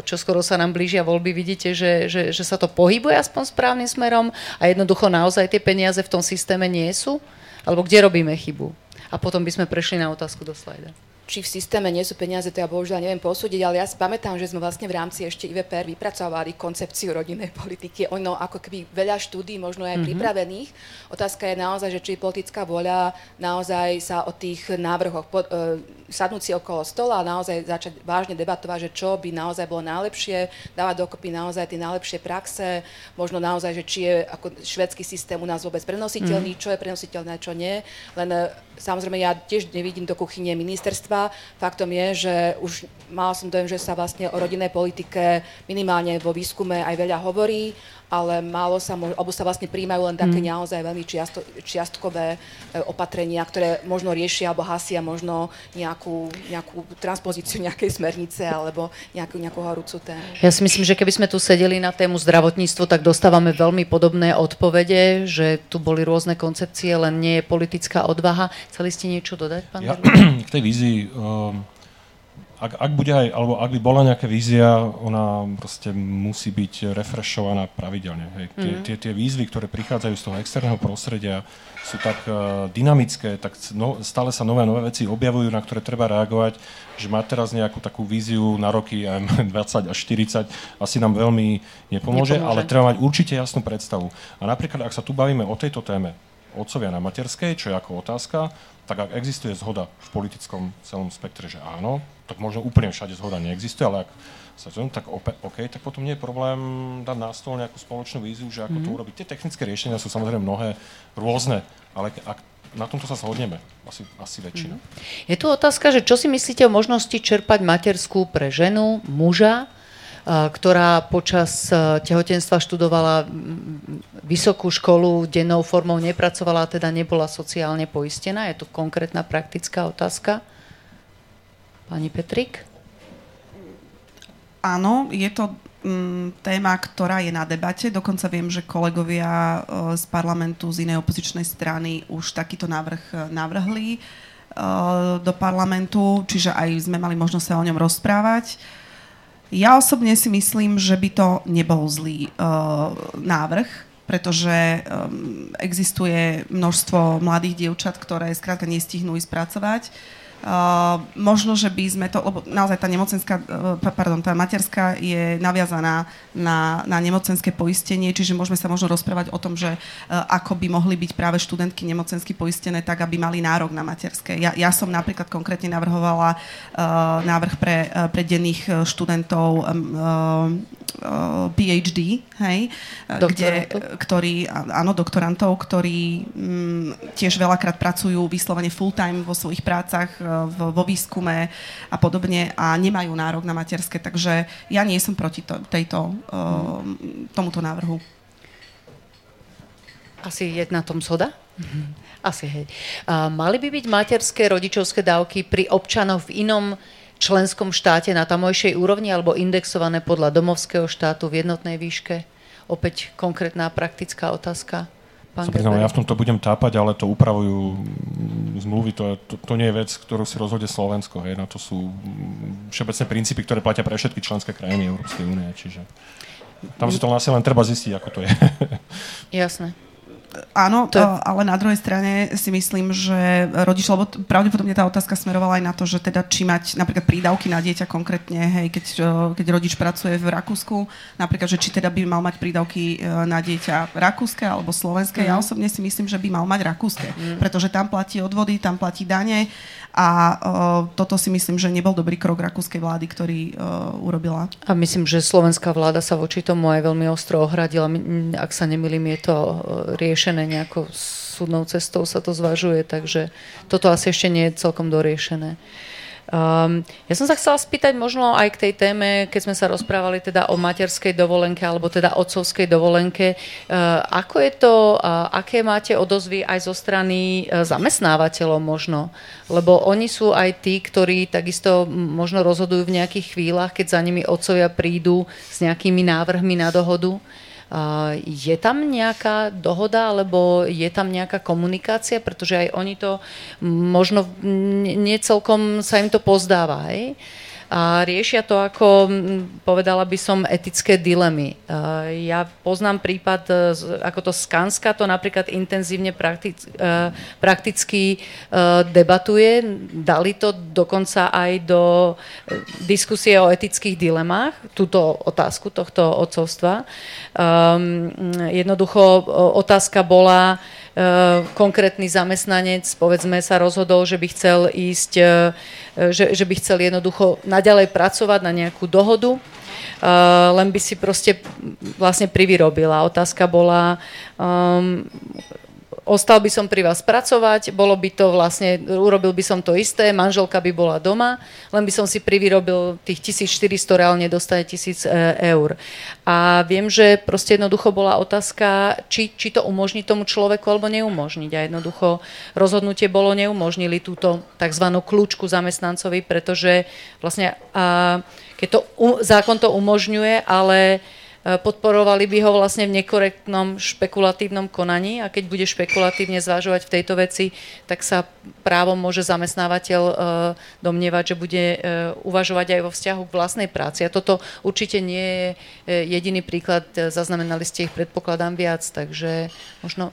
čo skoro sa nám blížia voľby, vidíte, že, že, že sa to pohybuje aspoň správnym smerom a jednoducho naozaj tie peniaze v tom systéme nie sú? Alebo kde robíme chybu? A potom by sme prešli na otázku do slajda
či v systéme nie sú peniaze, to ja bohužiaľ neviem posúdiť, ale ja si pamätám, že sme vlastne v rámci ešte IVPR vypracovali koncepciu rodinnej politiky. Ono ako keby veľa štúdí, možno aj mm-hmm. pripravených. Otázka je naozaj, že či politická voľa naozaj sa o tých návrhoch pod, e, sadnúť si okolo stola a naozaj začať vážne debatovať, že čo by naozaj bolo najlepšie, dávať dokopy naozaj tie najlepšie praxe, možno naozaj, že či je ako švedský systém u nás vôbec prenositeľný, mm. čo je prenositeľné, čo nie. Len e, samozrejme ja tiež nevidím do kuchyne ministerstva. Faktom je, že už mal som dojem, že sa vlastne o rodinnej politike minimálne vo výskume aj veľa hovorí ale málo sa, alebo sa vlastne príjmajú len také mm. naozaj veľmi čiasto, čiastkové e, opatrenia, ktoré možno riešia alebo hasia možno nejakú, nejakú transpozíciu nejakej smernice alebo nejakú, nejakú horúcu tému.
Ja si myslím, že keby sme tu sedeli na tému zdravotníctvo, tak dostávame veľmi podobné odpovede, že tu boli rôzne koncepcie, len nie je politická odvaha. Chceli ste niečo dodať, pán ja,
K tej vízii ak, ak bude aj, alebo ak by bola nejaká vízia, ona proste musí byť refreshovaná pravidelne. Hej. Tie, mm. tie, tie výzvy, ktoré prichádzajú z toho externého prostredia, sú tak uh, dynamické, tak no, stále sa nové nové veci objavujú, na ktoré treba reagovať, že mať teraz nejakú takú víziu na roky 20 až 40 asi nám veľmi nepomôže, nepomôže, ale treba mať určite jasnú predstavu. A napríklad, ak sa tu bavíme o tejto téme, otcovia na materskej, čo je ako otázka, tak ak existuje zhoda v politickom celom spektre, že áno, tak možno úplne všade zhoda neexistuje, ale ak sa to, tak OK, tak potom nie je problém dať na stôl nejakú spoločnú víziu, že ako mm-hmm. to mhm. urobiť. Tie technické riešenia sú samozrejme mnohé rôzne, ale ak na tomto sa zhodneme, asi, asi väčšina.
Je tu otázka, že čo si myslíte o možnosti čerpať materskú pre ženu, muža, ktorá počas tehotenstva študovala vysokú školu, dennou formou nepracovala, teda nebola sociálne poistená. Je to konkrétna praktická otázka. Pani Petrik?
Áno, je to mm, téma, ktorá je na debate. Dokonca viem, že kolegovia z parlamentu z inej opozičnej strany už takýto návrh navrhli do parlamentu, čiže aj sme mali možnosť sa o ňom rozprávať. Ja osobne si myslím, že by to nebol zlý uh, návrh, pretože um, existuje množstvo mladých dievčat, ktoré skrátka nestihnú ísť pracovať. Uh, možno, že by sme to, lebo naozaj tá nemocenská, uh, pardon, tá materská je naviazaná na, na nemocenské poistenie, čiže môžeme sa možno rozprávať o tom, že uh, ako by mohli byť práve študentky nemocensky poistené tak, aby mali nárok na materské. Ja, ja som napríklad konkrétne navrhovala uh, návrh pre, uh, pre denných študentov um, uh, PhD, hej, kde, ktorí, áno, doktorantov, ktorí um, tiež veľakrát pracujú vyslovene full-time vo svojich prácach, vo výskume a podobne a nemajú nárok na materské, takže ja nie som proti to, tejto, uh, tomuto návrhu.
Asi je na tom zhoda? Asi hej. A mali by byť materské rodičovské dávky pri občanoch v inom členskom štáte na tamojšej úrovni alebo indexované podľa domovského štátu v jednotnej výške? Opäť konkrétna praktická otázka.
Pán ja v tomto budem tápať, ale to upravujú zmluvy. To, to, to nie je vec, ktorú si rozhodne Slovensko. Hej. Na to sú všeobecné princípy, ktoré platia pre všetky členské krajiny Európskej únie. Čiže tam si to vlastne len treba zistiť, ako to je.
Jasné.
Áno, to je... ale na druhej strane si myslím, že rodič, lebo pravdepodobne tá otázka smerovala aj na to, že teda či mať napríklad prídavky na dieťa konkrétne, hej, keď, keď rodič pracuje v Rakúsku, napríklad, že či teda by mal mať prídavky na dieťa rakúske alebo slovenské. Mm. Ja mhm. osobne si myslím, že by mal mať rakúske, mm. pretože tam platí odvody, tam platí dane a uh, toto si myslím, že nebol dobrý krok rakúskej vlády, ktorý uh, urobila.
A myslím, že slovenská vláda sa voči tomu aj veľmi ostro ohradila. Ak sa nemýlim, je to riešené nejako súdnou cestou, sa to zvažuje, takže toto asi ešte nie je celkom doriešené. Um, ja som sa chcela spýtať možno aj k tej téme, keď sme sa rozprávali teda o materskej dovolenke alebo teda otcovskej dovolenke. Uh, ako je to, uh, aké máte odozvy aj zo strany uh, zamestnávateľov možno? Lebo oni sú aj tí, ktorí takisto možno rozhodujú v nejakých chvíľach, keď za nimi otcovia prídu s nejakými návrhmi na dohodu. Je tam nejaká dohoda, alebo je tam nejaká komunikácia, pretože aj oni to možno nie celkom sa im to pozdáva. Hej? A riešia to ako, povedala by som, etické dilemy. Ja poznám prípad, e, ako to Skanska to napríklad intenzívne praktic, e, prakticky e, debatuje. Dali to dokonca aj do diskusie o etických dilemách, túto otázku tohto odcovstva. Jednoducho otázka bola, konkrétny zamestnanec, povedzme, sa rozhodol, že by chcel ísť, eh, že, že by chcel jednoducho naďalej pracovať na nejakú dohodu, Uh, len by si proste vlastne privyrobila. Otázka bola, um, ostal by som pri vás pracovať, bolo by to vlastne, urobil by som to isté, manželka by bola doma, len by som si privyrobil tých 1400, reálne dostane 1000 e, eur. A viem, že proste jednoducho bola otázka, či, či to umožní tomu človeku alebo neumožniť. A jednoducho rozhodnutie bolo, neumožnili túto tzv. kľúčku zamestnancovi, pretože vlastne a, keď to, zákon to umožňuje, ale podporovali by ho vlastne v nekorektnom špekulatívnom konaní a keď bude špekulatívne zvažovať v tejto veci, tak sa právom môže zamestnávateľ e, domnievať, že bude e, uvažovať aj vo vzťahu k vlastnej práci. A toto určite nie je jediný príklad, zaznamenali ste ich, predpokladám, viac, takže možno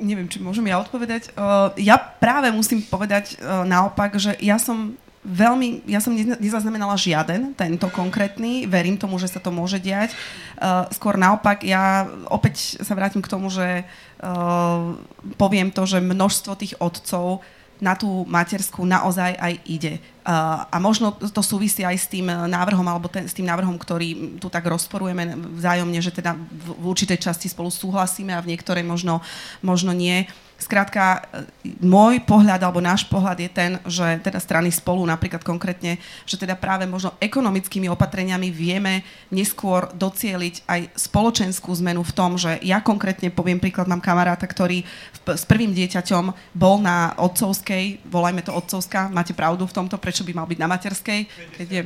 neviem, či môžem ja odpovedať. Ja práve musím povedať naopak, že ja som veľmi, ja som nezaznamenala žiaden, tento konkrétny, verím tomu, že sa to môže diať. Uh, skôr naopak, ja opäť sa vrátim k tomu, že uh, poviem to, že množstvo tých otcov na tú materskú naozaj aj ide. Uh, a možno to súvisí aj s tým návrhom, alebo ten, s tým návrhom, ktorý tu tak rozporujeme vzájomne, že teda v, v určitej časti spolu súhlasíme a v niektorej možno, možno nie. Uh, Skrátka, e, môj pohľad alebo náš pohľad je ten, že teda strany spolu napríklad konkrétne, že teda práve možno ekonomickými opatreniami vieme neskôr docieliť aj spoločenskú zmenu v tom, že ja konkrétne poviem príklad, mám kamaráta, ktorý v, s prvým dieťaťom bol na otcovskej, volajme to otcovská, máte pravdu v tomto, prečo by mal byť na materskej, keď je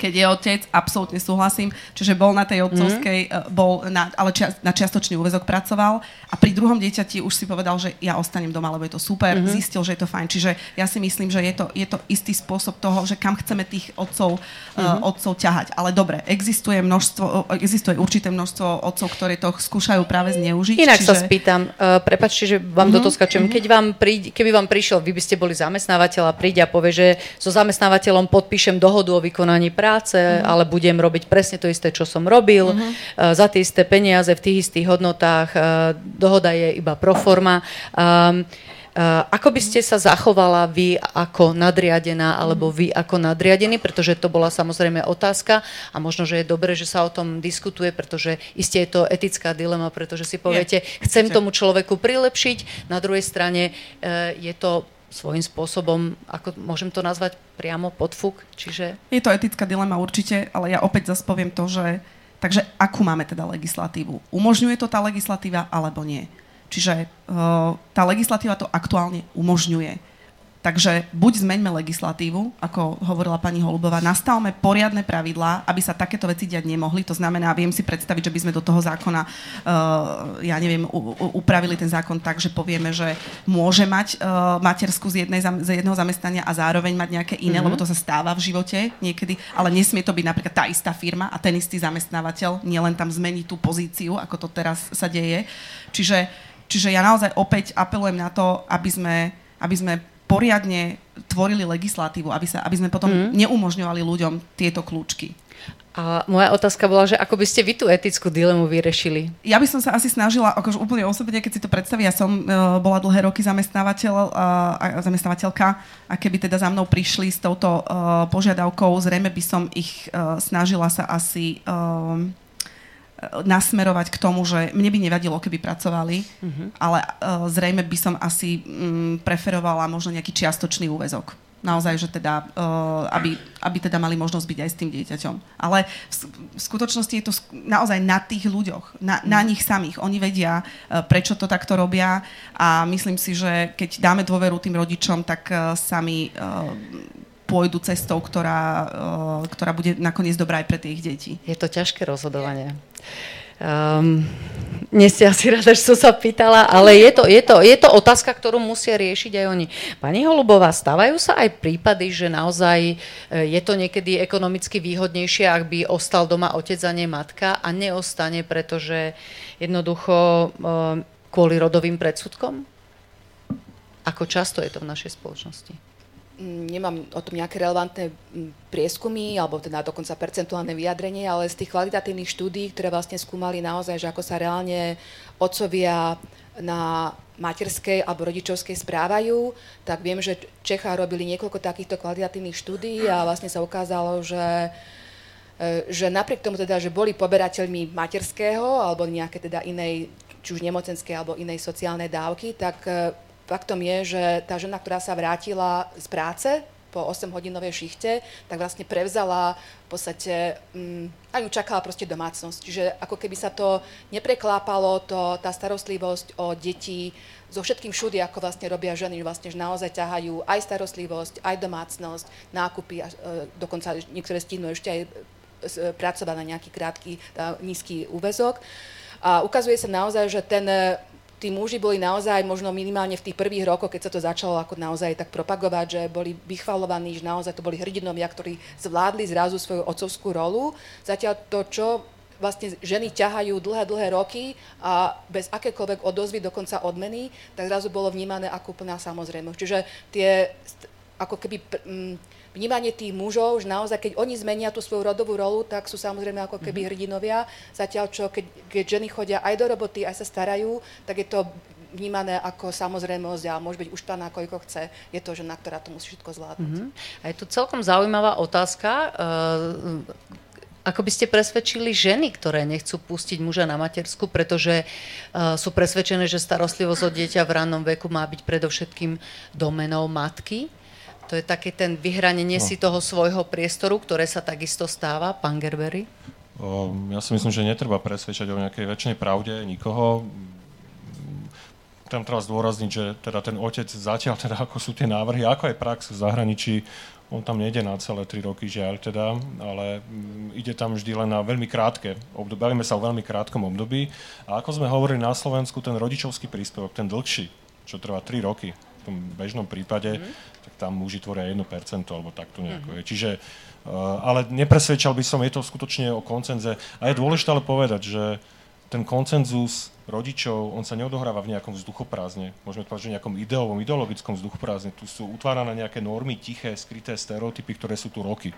keď je otec, absolútne súhlasím. Čiže bol na tej otcovskej, mm. bol na, ale čas, na čiastočný úvezok pracoval a pri druhom dieťati už si povedal, že ja ostanem doma, lebo je to super, mm-hmm. zistil, že je to fajn. Čiže ja si myslím, že je to, je to istý spôsob toho, že kam chceme tých otcov, mm-hmm. uh, otcov ťahať. Ale dobre, existuje množstvo, existuje určité množstvo otcov, ktorí to skúšajú práve zneužiť.
Inak čiže... sa spýtam, uh, prepačte, že vám mm-hmm. do toho skačem. Mm-hmm. Keď vám príď, keby vám prišiel, vy by ste boli zamestnávateľ a príde a povie, že so zamestnávateľom podpíšem dohodu o vykonaní práce, práce, mm-hmm. ale budem robiť presne to isté, čo som robil, mm-hmm. za tie isté peniaze v tých istých hodnotách. E, dohoda je iba pro forma. Um, ako by ste sa zachovala vy ako nadriadená alebo vy ako nadriadený, pretože to bola samozrejme otázka a možno, že je dobré, že sa o tom diskutuje, pretože iste je to etická dilema, pretože si poviete, chcem tomu človeku prilepšiť, na druhej strane je to svojím spôsobom, ako môžem to nazvať priamo podfúk, čiže...
Je to etická dilema určite, ale ja opäť zase poviem to, že takže akú máme teda legislatívu? Umožňuje to tá legislatíva alebo nie? Čiže uh, tá legislatíva to aktuálne umožňuje. Takže buď zmeňme legislatívu, ako hovorila pani Holubová, nastavme poriadne pravidlá, aby sa takéto veci diať nemohli. To znamená, viem si predstaviť, že by sme do toho zákona, uh, ja neviem, u, u, upravili ten zákon tak, že povieme, že môže mať uh, matersku z, jednej, z jedného zamestnania a zároveň mať nejaké iné, mm-hmm. lebo to sa stáva v živote niekedy, ale nesmie to byť napríklad tá istá firma a ten istý zamestnávateľ, nielen tam zmení tú pozíciu, ako to teraz sa deje. Čiže čiže ja naozaj opäť apelujem na to, aby sme, aby sme poriadne tvorili legislatívu, aby, sa, aby sme potom mm. neumožňovali ľuďom tieto kľúčky.
A moja otázka bola, že ako by ste vy tú etickú dilemu vyriešili?
Ja by som sa asi snažila, akože úplne osobne, keď si to predstaví, ja som uh, bola dlhé roky zamestnávateľ, uh, zamestnávateľka a keby teda za mnou prišli s touto uh, požiadavkou, zrejme by som ich uh, snažila sa asi uh, nasmerovať k tomu, že mne by nevadilo, keby pracovali, uh-huh. ale uh, zrejme by som asi um, preferovala možno nejaký čiastočný úvezok naozaj, že teda, uh, aby, aby teda mali možnosť byť aj s tým dieťaťom. Ale v, v skutočnosti je to naozaj na tých ľuďoch, na, na mm. nich samých. Oni vedia, uh, prečo to takto robia a myslím si, že keď dáme dôveru tým rodičom, tak uh, sami uh, pôjdu cestou, ktorá, uh, ktorá bude nakoniec dobrá aj pre tých detí.
Je to ťažké rozhodovanie. Um, nie ste asi rada, že som sa pýtala, ale je to, je, to, je to otázka, ktorú musia riešiť aj oni. Pani Holubová, stávajú sa aj prípady, že naozaj e, je to niekedy ekonomicky výhodnejšie, ak by ostal doma otec a nie matka a neostane, pretože jednoducho um, kvôli rodovým predsudkom? Ako často je to v našej spoločnosti?
Nemám o tom nejaké relevantné prieskumy, alebo teda dokonca percentuálne vyjadrenie, ale z tých kvalitatívnych štúdí, ktoré vlastne skúmali naozaj, že ako sa reálne otcovia na materskej alebo rodičovskej správajú, tak viem, že Čechá robili niekoľko takýchto kvalitatívnych štúdí a vlastne sa ukázalo, že e, že napriek tomu teda, že boli poberateľmi materského alebo nejaké teda inej, či už nemocenskej alebo inej sociálnej dávky, tak e, faktom je, že tá žena, ktorá sa vrátila z práce po 8-hodinovej šichte, tak vlastne prevzala v podstate, um, a ju čakala proste domácnosť. Čiže ako keby sa to nepreklápalo, to, tá starostlivosť o deti so všetkým všudy, ako vlastne robia ženy, vlastne že naozaj ťahajú aj starostlivosť, aj domácnosť, nákupy, a, e, dokonca niektoré stihnú ešte aj e, pracovať na nejaký krátky, tá, nízky úvezok. A ukazuje sa naozaj, že ten tí muži boli naozaj možno minimálne v tých prvých rokoch, keď sa to začalo ako naozaj tak propagovať, že boli vychvalovaní, že naozaj to boli hrdinovia, ktorí zvládli zrazu svoju otcovskú rolu. Zatiaľ to, čo vlastne ženy ťahajú dlhé, dlhé roky a bez akékoľvek odozvy, dokonca odmeny, tak zrazu bolo vnímané ako úplná samozrejmosť. Čiže tie ako keby vnímanie tých mužov, že naozaj, keď oni zmenia tú svoju rodovú rolu, tak sú samozrejme ako keby mhm. hrdinovia. Zatiaľ, čo keď, keď ženy chodia aj do roboty, aj sa starajú, tak je to vnímané ako samozrejmosť a môže byť uštvaná, koľko chce. Je to žena, ktorá to musí všetko zvládnuť. Mm-hmm.
A je tu celkom zaujímavá otázka. Uh, ako by ste presvedčili ženy, ktoré nechcú pustiť muža na matersku, pretože uh, sú presvedčené, že starostlivosť o dieťa v rannom veku má byť predovšetkým domenou matky? To je také ten vyhranenie no. si toho svojho priestoru, ktoré sa takisto stáva, pán Gerbery?
O, ja si myslím, že netreba presvedčať o nejakej väčšnej pravde nikoho. Tam treba zdôrazniť, že teda ten otec zatiaľ, teda ako sú tie návrhy, ako aj prax v zahraničí, on tam nejde na celé tri roky, žiaľ teda, ale mm, ide tam vždy len na veľmi krátke obdobie. Bavíme sa o veľmi krátkom období. A ako sme hovorili na Slovensku, ten rodičovský príspevok, ten dlhší, čo trvá 3 roky, v tom bežnom prípade, mm. Tam muži tvoria 1% alebo takto nejako mm. je. Čiže, uh, ale nepresvedčal by som, je to skutočne o koncenze. A je dôležité ale povedať, že ten koncenzus rodičov, on sa neodohráva v nejakom vzduchoprázdne. Môžeme povedať, že v nejakom ideovom, ideologickom vzduchoprázdne. Tu sú utvárané nejaké normy, tiché, skryté stereotypy, ktoré sú tu roky.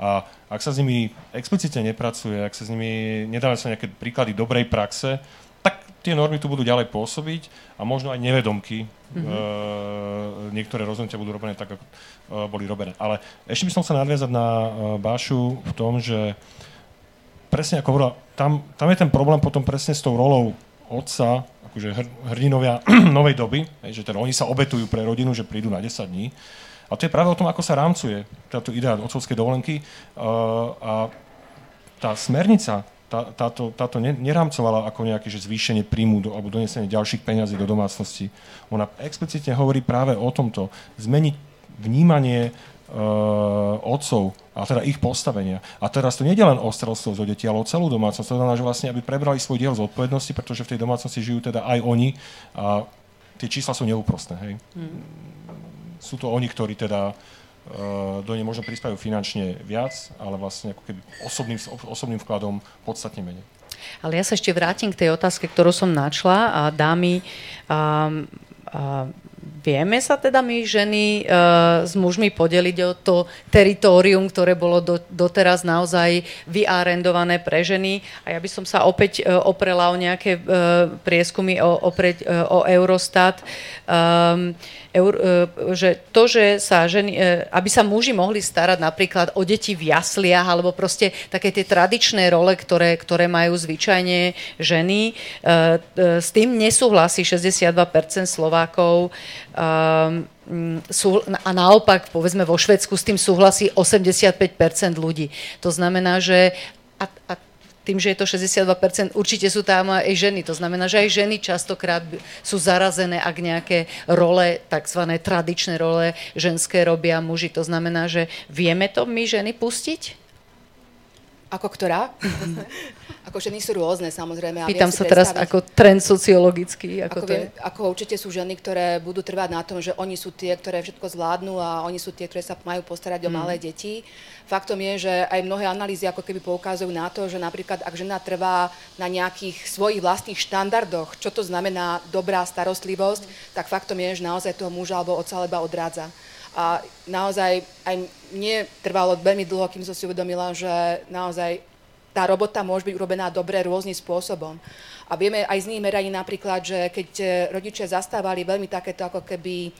A ak sa s nimi explicitne nepracuje, ak sa s nimi nedávajú sa nejaké príklady dobrej praxe, tie normy tu budú ďalej pôsobiť a možno aj nevedomky mm-hmm. e, niektoré rozhodnutia budú robené tak, ako e, boli robené. Ale ešte by som chcel nadviazať na e, Bášu v tom, že presne ako hovorila, tam, tam je ten problém potom presne s tou rolou otca, akože hr, hrdinovia novej doby, že teda oni sa obetujú pre rodinu, že prídu na 10 dní. A to je práve o tom, ako sa rámcuje táto idea otcovskej dovolenky. Uh, a tá smernica tá, táto, táto nerámcovala ako nejaké že zvýšenie príjmu do, alebo donesenie ďalších peňazí do domácnosti. Ona explicitne hovorí práve o tomto. Zmeniť vnímanie uh, otcov a teda ich postavenia. A teraz to nie je len o starostlivosť o deti, ale o celú domácnosť. To znamená, že vlastne, aby prebrali svoj diel zodpovednosti, pretože v tej domácnosti žijú teda aj oni a tie čísla sú neúprostné. Hej. Hmm. Sú to oni, ktorí teda Eh, do nej možno prispievajú finančne viac, ale vlastne ako keby osobným, osobným vkladom podstatne menej.
Ale ja sa ešte vrátim k tej otázke, ktorú som načla a dámy, a, a, Vieme sa teda my ženy uh, s mužmi podeliť o to teritorium, ktoré bolo do, doteraz naozaj vyarendované pre ženy. A ja by som sa opäť uh, oprela o nejaké uh, prieskumy o, opreť, uh, o Eurostat. Um, eur, uh, že to, že sa ženy, uh, aby sa muži mohli starať napríklad o deti v jasliach, alebo proste také tie tradičné role, ktoré, ktoré majú zvyčajne ženy, uh, uh, s tým nesúhlasí 62% Slovákov. A naopak, povedzme, vo Švedsku s tým súhlasí 85% ľudí. To znamená, že a, a tým, že je to 62%, určite sú tam aj ženy. To znamená, že aj ženy častokrát sú zarazené, ak nejaké role, tzv. tradičné role ženské robia muži. To znamená, že vieme to my ženy pustiť?
Ako ktorá? ako ženy sú rôzne, samozrejme.
Pýtam sa teraz ako trend sociologický.
Ako, ako, viem, ako určite sú ženy, ktoré budú trvať na tom, že oni sú tie, ktoré všetko zvládnu a oni sú tie, ktoré sa majú postarať mm. o malé deti. Faktom je, že aj mnohé analýzy ako keby poukazujú na to, že napríklad ak žena trvá na nejakých svojich vlastných štandardoch, čo to znamená dobrá starostlivosť, mm. tak faktom je, že naozaj toho muža alebo otca leba odrádza. A naozaj aj mne trvalo veľmi dlho, kým som si uvedomila, že naozaj tá robota môže byť urobená dobre rôznym spôsobom. A vieme aj z nich meraní napríklad, že keď e, rodičia zastávali veľmi takéto ako keby e,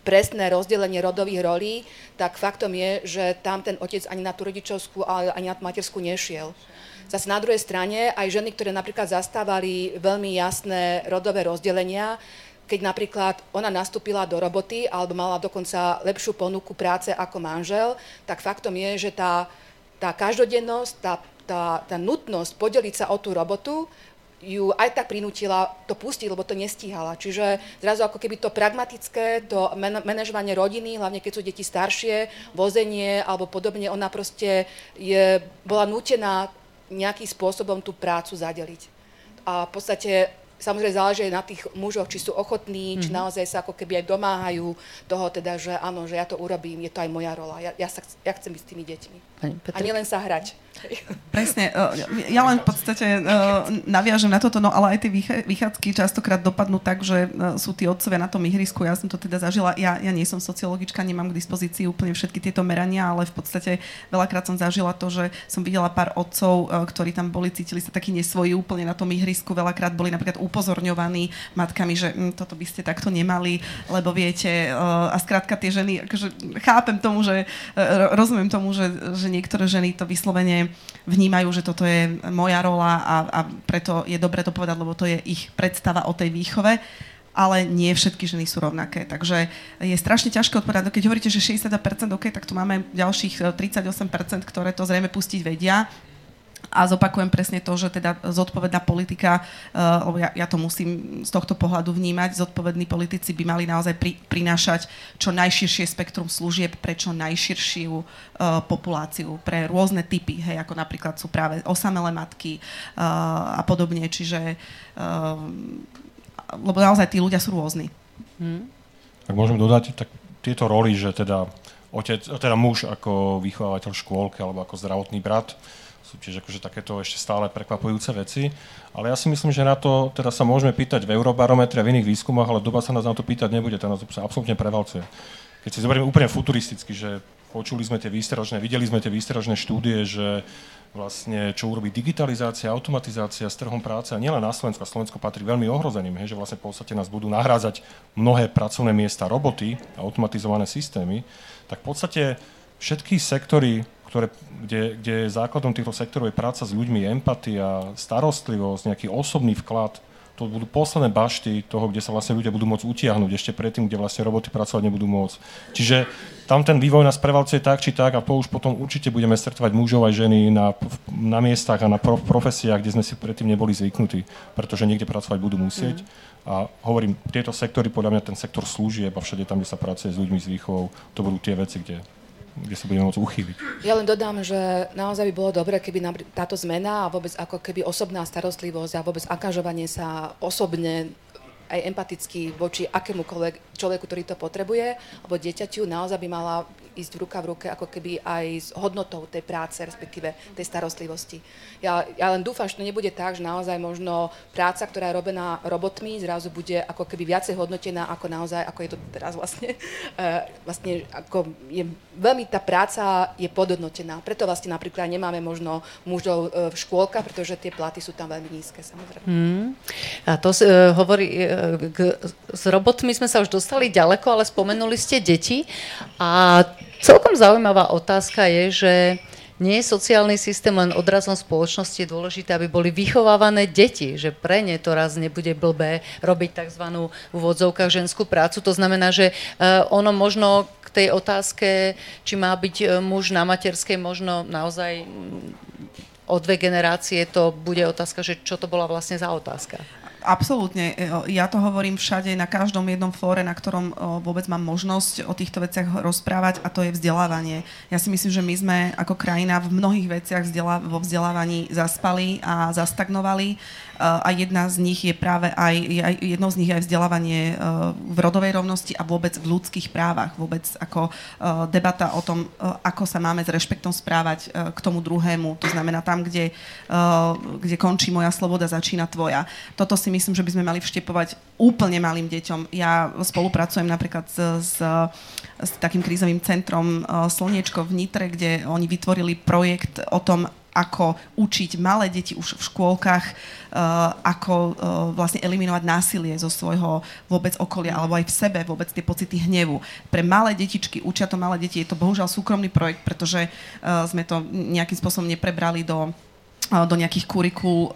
presné rozdelenie rodových rolí, tak faktom je, že tam ten otec ani na tú rodičovskú, ani na tú materskú nešiel. Zase na druhej strane aj ženy, ktoré napríklad zastávali veľmi jasné rodové rozdelenia, keď napríklad ona nastúpila do roboty alebo mala dokonca lepšiu ponuku práce ako manžel, tak faktom je, že tá, tá každodennosť, tá, tá, tá nutnosť podeliť sa o tú robotu ju aj tak prinútila to pustiť, lebo to nestíhala. Čiže zrazu ako keby to pragmatické, to man- manažovanie rodiny, hlavne keď sú deti staršie, vozenie alebo podobne, ona proste je, bola nútená nejakým spôsobom tú prácu zadeliť. A v podstate Samozrejme záleží na tých mužoch, či sú ochotní, mm-hmm. či mhm. naozaj sa ako keby aj domáhajú toho, teda, že áno, že ja to urobím, je to aj moja rola. Ja, ja, sa, ja chcem byť s tými deťmi. A nielen sa hrať.
Presne. E, ja len v podstate e, naviažem na toto, no ale aj tie vychádzky častokrát dopadnú tak, že e, sú tí otcovia na tom ihrisku. Ja som to teda zažila. Ja, ja nie som sociologička, nemám k dispozícii úplne všetky tieto merania, ale v podstate veľakrát som zažila to, že som videla pár otcov, ktorí tam boli, cítili sa takí nesvoji úplne na tom ihrisku. Veľakrát boli napríklad upozorňovaní matkami, že hm, toto by ste takto nemali, lebo viete, a skrátka tie ženy, akože chápem tomu, že rozumiem tomu, že, že niektoré ženy to vyslovene vnímajú, že toto je moja rola a, a preto je dobre to povedať, lebo to je ich predstava o tej výchove ale nie všetky ženy sú rovnaké. Takže je strašne ťažké odpovedať. Keď hovoríte, že 60%, OK, tak tu máme ďalších 38%, ktoré to zrejme pustiť vedia a zopakujem presne to, že teda zodpovedná politika, uh, lebo ja, ja to musím z tohto pohľadu vnímať, zodpovední politici by mali naozaj pri, prinášať čo najširšie spektrum služieb pre čo najširšiu uh, populáciu, pre rôzne typy, hej, ako napríklad sú práve osamelé matky uh, a podobne, čiže uh, lebo naozaj tí ľudia sú rôzni. Hmm.
Ak môžem dodať, tak tieto roly, že teda otec, teda muž ako vychovávateľ škôlky alebo ako zdravotný brat, sú tiež akože takéto ešte stále prekvapujúce veci. Ale ja si myslím, že na to teda sa môžeme pýtať v Eurobarometre a v iných výskumoch, ale doba sa nás na to pýtať nebude, to nás absolútne prevalcuje. Keď si zoberieme úplne futuristicky, že počuli sme tie výstražné, videli sme tie výstražné štúdie, že vlastne čo urobí digitalizácia, automatizácia s trhom práce a nielen na Slovensku, a Slovensko patrí veľmi ohrozeným, hej, že vlastne v podstate nás budú nahrádzať mnohé pracovné miesta roboty a automatizované systémy, tak v podstate všetky sektory ktoré, kde, kde základom týchto sektorov je práca s ľuďmi, empatia, starostlivosť, nejaký osobný vklad, to budú posledné bašty toho, kde sa vlastne ľudia budú môcť utiahnuť ešte predtým, kde vlastne roboty pracovať nebudú môcť. Čiže tam ten vývoj nás prevalcuje tak či tak a po už potom určite budeme stretovať mužov aj ženy na, na miestach a na prof, profesiách, kde sme si predtým neboli zvyknutí, pretože niekde pracovať budú musieť. Mm. A hovorím, tieto sektory, podľa mňa ten sektor služieb a všade tam, kde sa pracuje s ľuďmi s výchovou, to budú tie veci, kde kde sa budeme môcť uchýliť.
Ja len dodám, že naozaj by bolo dobré, keby táto zmena a vôbec ako keby osobná starostlivosť a vôbec angažovanie sa osobne aj empaticky voči akémukoľvek človeku, ktorý to potrebuje, alebo dieťaťu naozaj by mala ísť ruka v ruke ako keby aj s hodnotou tej práce, respektíve tej starostlivosti. Ja, ja len dúfam, že to nebude tak, že naozaj možno práca, ktorá je robená robotmi, zrazu bude ako keby viacej hodnotená ako naozaj, ako je to teraz vlastne. Uh, vlastne ako je, veľmi tá práca je podhodnotená. Preto vlastne napríklad nemáme možno mužov uh, v škôlkach, pretože tie platy sú tam veľmi nízke, samozrejme. Hmm.
A to uh, hovorí, uh, k, s robotmi sme sa už dostali ďaleko, ale spomenuli ste deti a Celkom zaujímavá otázka je, že nie je sociálny systém len odrazom spoločnosti, je dôležité, aby boli vychovávané deti, že pre ne to raz nebude blbé robiť tzv. v úvodzovkách ženskú prácu. To znamená, že eh, ono možno k tej otázke, či má byť eh, muž na materskej, možno naozaj mm, o dve generácie to bude otázka, že čo to bola vlastne za otázka.
Absolútne. E, ja to hovorím všade, na každom jednom fóre, na ktorom vôbec mám možnosť o týchto veciach rozprávať a to je vzdelávanie. Ja si myslím, že my sme ako krajina v mnohých veciach vo vzdelávaní zaspali a zastagnovali a jedna z nich je práve aj, jednou z nich je aj vzdelávanie v rodovej rovnosti a vôbec v ľudských právach. Vôbec ako debata o tom, ako sa máme s rešpektom správať k tomu druhému. To znamená tam, kde, kde končí moja sloboda, začína tvoja. Toto si myslím, že by sme mali vštepovať úplne malým deťom. Ja spolupracujem napríklad s, s, s takým krízovým centrom Slniečko v Nitre, kde oni vytvorili projekt o tom, ako učiť malé deti už v škôlkach, uh, ako uh, vlastne eliminovať násilie zo svojho vôbec okolia, alebo aj v sebe vôbec tie pocity hnevu. Pre malé detičky, učia to malé deti, je to bohužiaľ súkromný projekt, pretože uh, sme to nejakým spôsobom neprebrali do do nejakých kurikul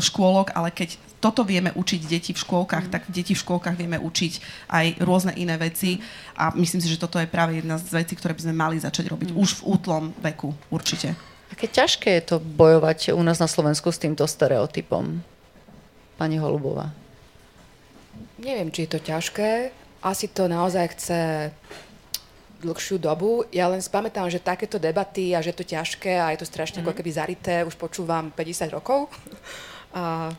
škôlok, ale keď toto vieme učiť deti v škôlkach, mm. tak deti v škôlkach vieme učiť aj rôzne iné veci a myslím si, že toto je práve jedna z vecí, ktoré by sme mali začať robiť mm. už v útlom veku, určite.
Aké ťažké je to bojovať u nás na Slovensku s týmto stereotypom? Pani Holubová.
Neviem, či je to ťažké. Asi to naozaj chce dlhšiu dobu. Ja len spamätám, že takéto debaty a že je to ťažké a je to strašne mm-hmm. ako mhm. keby zarité, už počúvam 50 rokov. A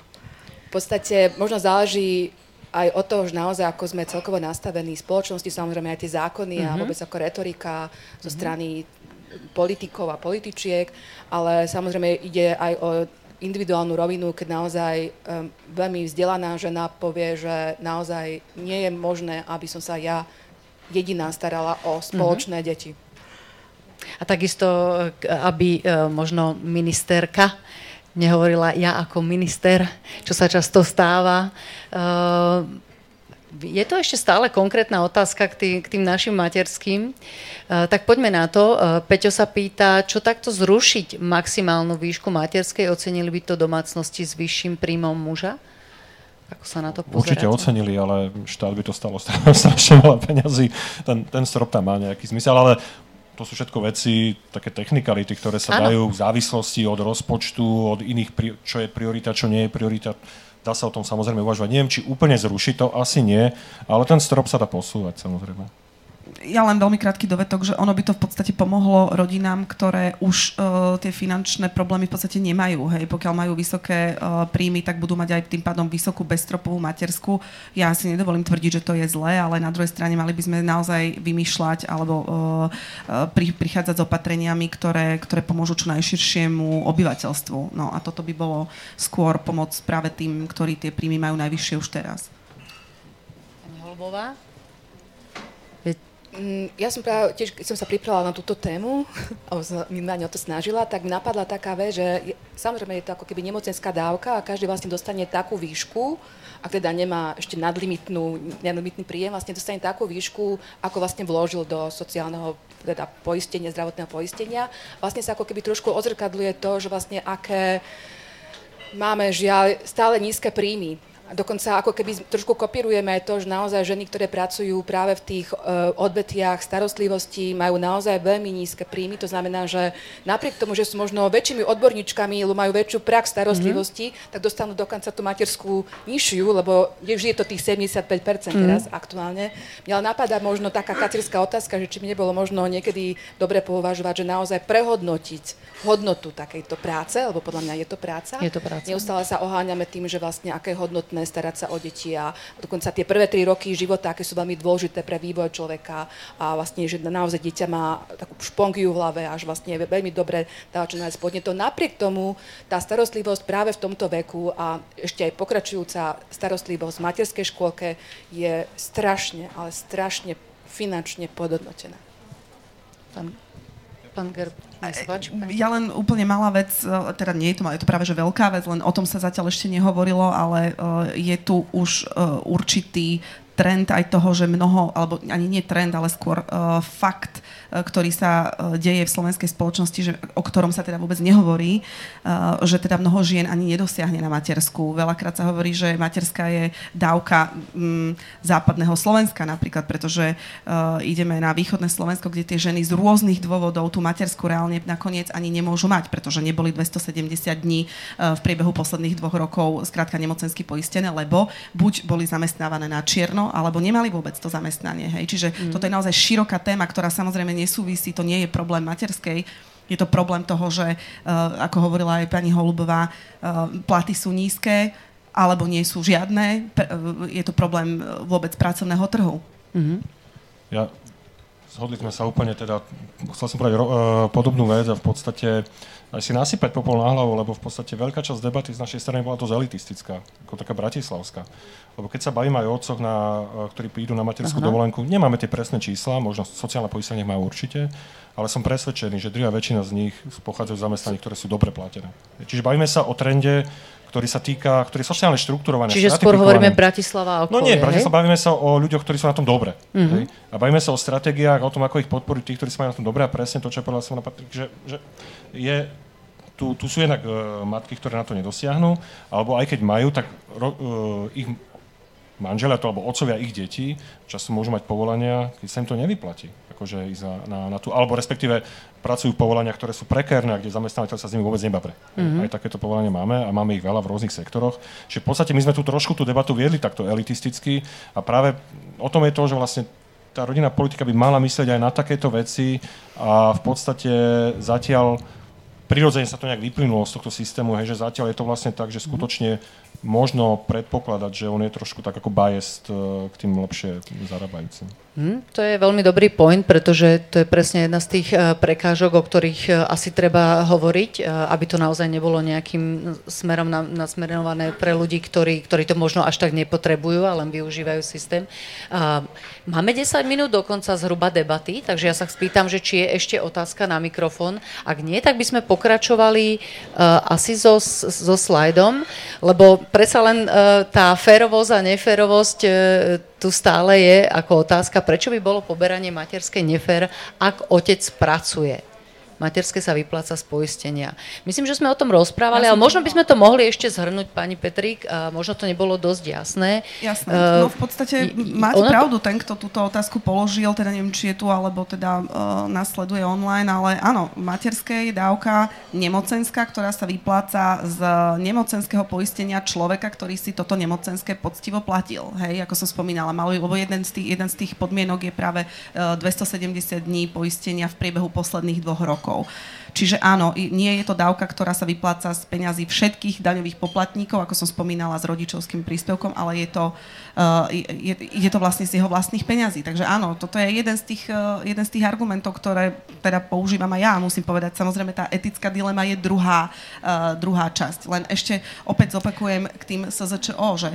v podstate možno záleží aj od toho, že naozaj ako sme celkovo nastavení spoločnosti, samozrejme aj tie zákony mm-hmm. a mhm. vôbec ako retorika zo mhm. strany politikov a političiek, ale samozrejme ide aj o individuálnu rovinu, keď naozaj um, veľmi vzdelaná žena povie, že naozaj nie je možné, aby som sa ja jediná starala o spoločné mm-hmm. deti.
A takisto, aby uh, možno ministerka nehovorila ja ako minister, čo sa často stáva. Je to ešte stále konkrétna otázka k tým, k tým našim materským. Uh, tak poďme na to. Uh, Peťo sa pýta, čo takto zrušiť maximálnu výšku materskej? Ocenili by to domácnosti s vyšším príjmom muža? Ako sa na to
pozeráte? Určite ocenili, ale štát by to stalo strašne veľa peňazí. Ten, ten strop tam má nejaký zmysel, ale to sú všetko veci, také technikality, ktoré sa ano. dajú v závislosti od rozpočtu, od iných, čo je priorita, čo nie je priorita Dá sa o tom samozrejme uvažovať. Neviem, či úplne zrušiť to, asi nie, ale ten strop sa dá posúvať samozrejme
ja len veľmi krátky dovetok, že ono by to v podstate pomohlo rodinám, ktoré už uh, tie finančné problémy v podstate nemajú. Hej. Pokiaľ majú vysoké uh, príjmy, tak budú mať aj tým pádom vysokú bezstropovú matersku. Ja si nedovolím tvrdiť, že to je zlé, ale na druhej strane mali by sme naozaj vymýšľať alebo uh, pri, prichádzať s opatreniami, ktoré, ktoré pomôžu čo najširšiemu obyvateľstvu. No a toto by bolo skôr pomoc práve tým, ktorí tie príjmy majú najvyššie už teraz.
Pani Holbová?
Mm, ja som práve tiež, keď som sa pripravila na túto tému, alebo sa minimálne o to snažila, tak mi napadla taká vec, že je, samozrejme je to ako keby nemocenská dávka a každý vlastne dostane takú výšku, ak teda nemá ešte nadlimitnú, nadlimitný príjem, vlastne dostane takú výšku, ako vlastne vložil do sociálneho teda poistenia, zdravotného poistenia. Vlastne sa ako keby trošku odzrkadluje to, že vlastne aké máme žiaľ stále nízke príjmy a dokonca ako keby trošku kopírujeme aj to, že naozaj ženy, ktoré pracujú práve v tých uh, odvetiach starostlivosti, majú naozaj veľmi nízke príjmy. To znamená, že napriek tomu, že sú možno väčšími odborníčkami, majú väčšiu prax starostlivosti, mm-hmm. tak dostanú dokonca tú materskú nižšiu, lebo vždy je to tých 75% mm-hmm. teraz aktuálne. Mňa napadá možno taká kacírska otázka, že či by nebolo možno niekedy dobre považovať, že naozaj prehodnotiť hodnotu takejto práce, lebo podľa mňa je to práca.
Je to práca.
Neustále sa oháňame tým, že vlastne aké hodnotné schopné starať sa o deti a dokonca tie prvé tri roky života, aké sú veľmi dôležité pre vývoj človeka a vlastne, že naozaj dieťa má takú špongiu v hlave, až vlastne veľmi dobre dáva čo najviac podnetov. Napriek tomu tá starostlivosť práve v tomto veku a ešte aj pokračujúca starostlivosť v materskej škôlke je strašne, ale strašne finančne podhodnotená.
Pán, pán Gerb.
Ja len úplne malá vec, e, teda nie je to, je to práve že veľká vec, len o tom sa zatiaľ ešte nehovorilo, ale e, je tu už e, určitý trend aj toho, že mnoho, alebo ani nie trend, ale skôr uh, fakt, ktorý sa uh, deje v slovenskej spoločnosti, že, o ktorom sa teda vôbec nehovorí, uh, že teda mnoho žien ani nedosiahne na matersku. Veľakrát sa hovorí, že materská je dávka um, západného Slovenska napríklad, pretože uh, ideme na východné Slovensko, kde tie ženy z rôznych dôvodov tú matersku reálne nakoniec ani nemôžu mať, pretože neboli 270 dní uh, v priebehu posledných dvoch rokov skrátka nemocensky poistené, lebo buď boli zamestnávané na čierno, alebo nemali vôbec to zamestnanie. Hej. Čiže mm. toto je naozaj široká téma, ktorá samozrejme nesúvisí, to nie je problém materskej, je to problém toho, že, uh, ako hovorila aj pani Holubová, uh, platy sú nízke, alebo nie sú žiadne. Uh, je to problém vôbec pracovného trhu. Mm-hmm.
Ja, zhodli sme sa úplne, teda, chcel som povedať uh, podobnú vec a v podstate aj si nasypať popol na hlavu, lebo v podstate veľká časť debaty z našej strany bola dosť elitistická, ako taká bratislavská. Lebo keď sa bavíme aj o otcoch, na, e, ktorí prídu na materskú Aha. dovolenku, nemáme tie presné čísla, možno sociálne poistenie majú určite, ale som presvedčený, že druhá väčšina z nich pochádzajú z zamestnaní, ktoré sú dobre platené. Čiže bavíme sa o trende, ktorý sa týka, ktorý je sociálne štruktúrovaný.
Čiže skôr hovoríme Bratislava a
okolie, No nie, Bratislava, bavíme sa o ľuďoch, ktorí sú na tom dobre. Uh-huh. A bavíme sa o stratégiách, o tom, ako ich podporiť tých, ktorí sú na tom dobre a presne to, čo povedal som na Patrik, že, že je, tu, tu sú jednak uh, matky, ktoré na to nedosiahnu, alebo aj keď majú, tak ro, uh, ich manželia to, alebo otcovia ich detí často môžu mať povolania, keď sa im to nevyplatí. Akože ísť na, na, na tú, alebo respektíve pracujú v povolaniach, ktoré sú prekérne, kde zamestnávateľ sa s nimi vôbec nebavre. Mm-hmm. Aj takéto povolania máme a máme ich veľa v rôznych sektoroch. Čiže v podstate my sme tu trošku tú debatu viedli takto elitisticky a práve o tom je to, že vlastne tá rodinná politika by mala myslieť aj na takéto veci a v podstate zatiaľ prirodzene sa to nejak vyplynulo z tohto systému, hej, že zatiaľ je to vlastne tak, že skutočne možno predpokladať, že on je trošku tak ako biased eh, k tým lepšie zarábajúcim.
Hmm, to je veľmi dobrý point, pretože to je presne jedna z tých uh, prekážok, o ktorých uh, asi treba hovoriť, uh, aby to naozaj nebolo nejakým smerom na, nasmerované pre ľudí, ktorí, ktorí to možno až tak nepotrebujú a len využívajú systém. Máme 10 minút do konca zhruba debaty, takže ja sa spýtam, že či je ešte otázka na mikrofón. Ak nie, tak by sme pokračovali asi so, so slajdom, lebo predsa len tá férovosť a neférovosť tu stále je ako otázka, prečo by bolo poberanie materskej nefér, ak otec pracuje materské sa vypláca z poistenia. Myslím, že sme o tom rozprávali, ja ale možno by sme to mohli ešte zhrnúť, pani Petrík, a možno to nebolo dosť jasné.
Jasné, uh, no v podstate máte pravdu, to... ten, kto túto otázku položil, teda neviem, či je tu, alebo teda uh, nasleduje online, ale áno, materské je dávka nemocenská, ktorá sa vypláca z nemocenského poistenia človeka, ktorý si toto nemocenské poctivo platil. Hej, ako som spomínala, mal, lebo jeden z tých, jeden z tých podmienok je práve uh, 270 dní poistenia v priebehu posledných dvoch rokov rokov. Čiže áno, nie je to dávka, ktorá sa vypláca z peňazí všetkých daňových poplatníkov, ako som spomínala, s rodičovským príspevkom, ale je to, uh, je, je to vlastne z jeho vlastných peňazí. Takže áno, toto je jeden z tých, uh, jeden z tých argumentov, ktoré teda používam aj ja. Musím povedať, samozrejme, tá etická dilema je druhá, uh, druhá časť. Len ešte opäť zopakujem k tým SZČO, že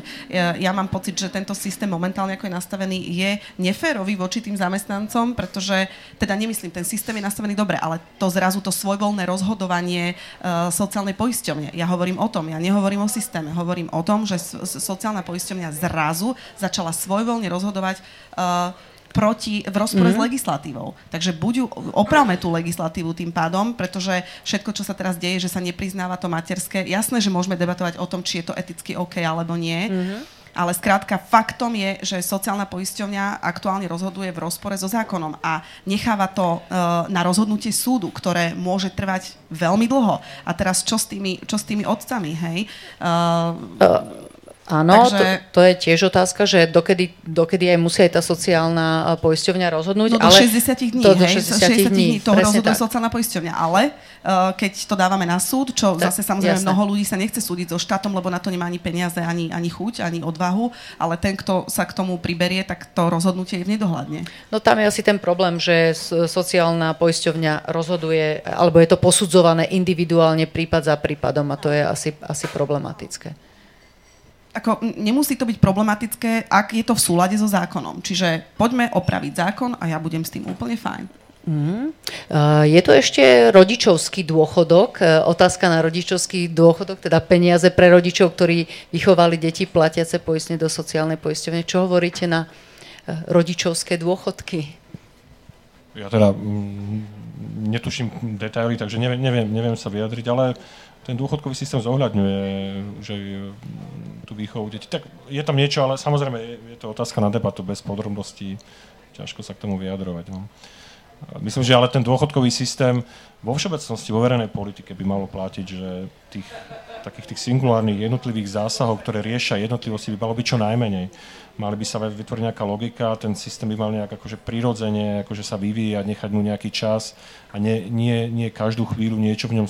ja mám pocit, že tento systém momentálne, ako je nastavený, je neférový voči tým zamestnancom, pretože, teda nemyslím, ten systém je nastavený dobre, ale to zrazu to svojvoľné rozhodovanie uh, sociálnej poisťovne. Ja hovorím o tom, ja nehovorím o systéme, hovorím o tom, že sociálna poisťovňa zrazu začala svojvoľne rozhodovať uh, proti, v rozpore mm-hmm. s mhm. legislatívou. Takže buď opravme tú legislatívu tým pádom, pretože všetko, čo sa teraz deje, že sa nepriznáva to materské, jasné, že môžeme debatovať o tom, či je to eticky OK alebo nie, mm-hmm ale skrátka faktom je, že sociálna poisťovňa aktuálne rozhoduje v rozpore so zákonom a necháva to uh, na rozhodnutie súdu, ktoré môže trvať veľmi dlho. A teraz čo s tými, čo s tými otcami, hej? Uh
Áno, Takže... to, to je tiež otázka, že dokedy, dokedy aj musí aj tá sociálna poisťovňa rozhodnúť.
No do ale 60 dní, to, do 60, 60 dní, to rozhoduje sociálna poisťovňa, ale uh, keď to dávame na súd, čo tak, zase samozrejme jasné. mnoho ľudí sa nechce súdiť so štátom, lebo na to nemá ani peniaze, ani, ani chuť, ani odvahu, ale ten, kto sa k tomu priberie, tak to rozhodnutie je v nedohľadne.
No tam je asi ten problém, že sociálna poisťovňa rozhoduje, alebo je to posudzované individuálne prípad za prípadom a to je asi, asi problematické
ako, nemusí to byť problematické, ak je to v súlade so zákonom. Čiže poďme opraviť zákon a ja budem s tým úplne fajn. Mm.
Je to ešte rodičovský dôchodok, e, otázka na rodičovský dôchodok, teda peniaze pre rodičov, ktorí vychovali deti platiace poistne do sociálnej poisťovne. Čo hovoríte na e, rodičovské dôchodky?
Ja teda mm, netuším detaily, takže neviem, neviem, neviem sa vyjadriť, ale ten dôchodkový systém zohľadňuje, že tú výchovu detí. Tak je tam niečo, ale samozrejme je to otázka na debatu bez podrobností. Ťažko sa k tomu vyjadrovať. No. Myslím, že ale ten dôchodkový systém vo všeobecnosti, vo verejnej politike by malo platiť, že tých takých tých singulárnych jednotlivých zásahov, ktoré riešia jednotlivosti, by malo byť čo najmenej mali by sa vytvoriť nejaká logika, ten systém by mal nejak akože prirodzene akože sa vyvíjať, nechať mu nejaký čas a nie, nie, nie každú chvíľu niečo v ňom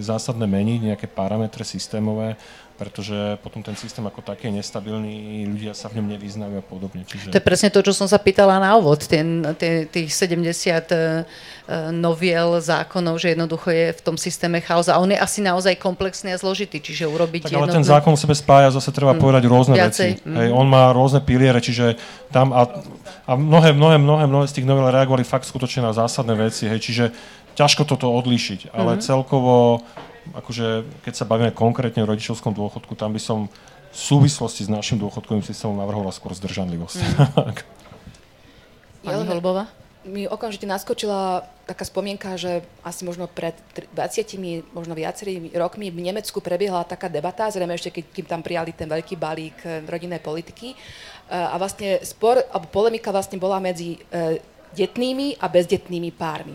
zásadné meniť, nejaké parametre systémové, pretože potom ten systém ako taký je nestabilný, ľudia sa v ňom nevyznajú a podobne.
Čiže... To je presne to, čo som sa pýtala na úvod, ten, ten, tých 70 uh, e, noviel zákonov, že jednoducho je v tom systéme chaos a on je asi naozaj komplexný a zložitý, čiže urobiť
tak, ale ten zákon v sebe spája, zase treba mm, povedať rôzne viacej. veci. Mm. Hej, on má rôzne piliere, čiže tam a, a mnohé, mnohé, mnohé, mnohé z tých novel reagovali fakt skutočne na zásadné veci, hej, čiže ťažko toto odlíšiť, ale mm. celkovo akože keď sa bavíme konkrétne o rodičovskom dôchodku, tam by som v súvislosti s našim dôchodkovým systémom navrhovala skôr zdržanlivosť. Mm.
Pani Holbova?
Mi okamžite naskočila taká spomienka, že asi možno pred 20, možno viacerými rokmi v Nemecku prebiehla taká debata, zrejme ešte keď, kým tam prijali ten veľký balík eh, rodinnej politiky. Eh, a vlastne spor, alebo polemika vlastne bola medzi eh, detnými a bezdetnými pármi.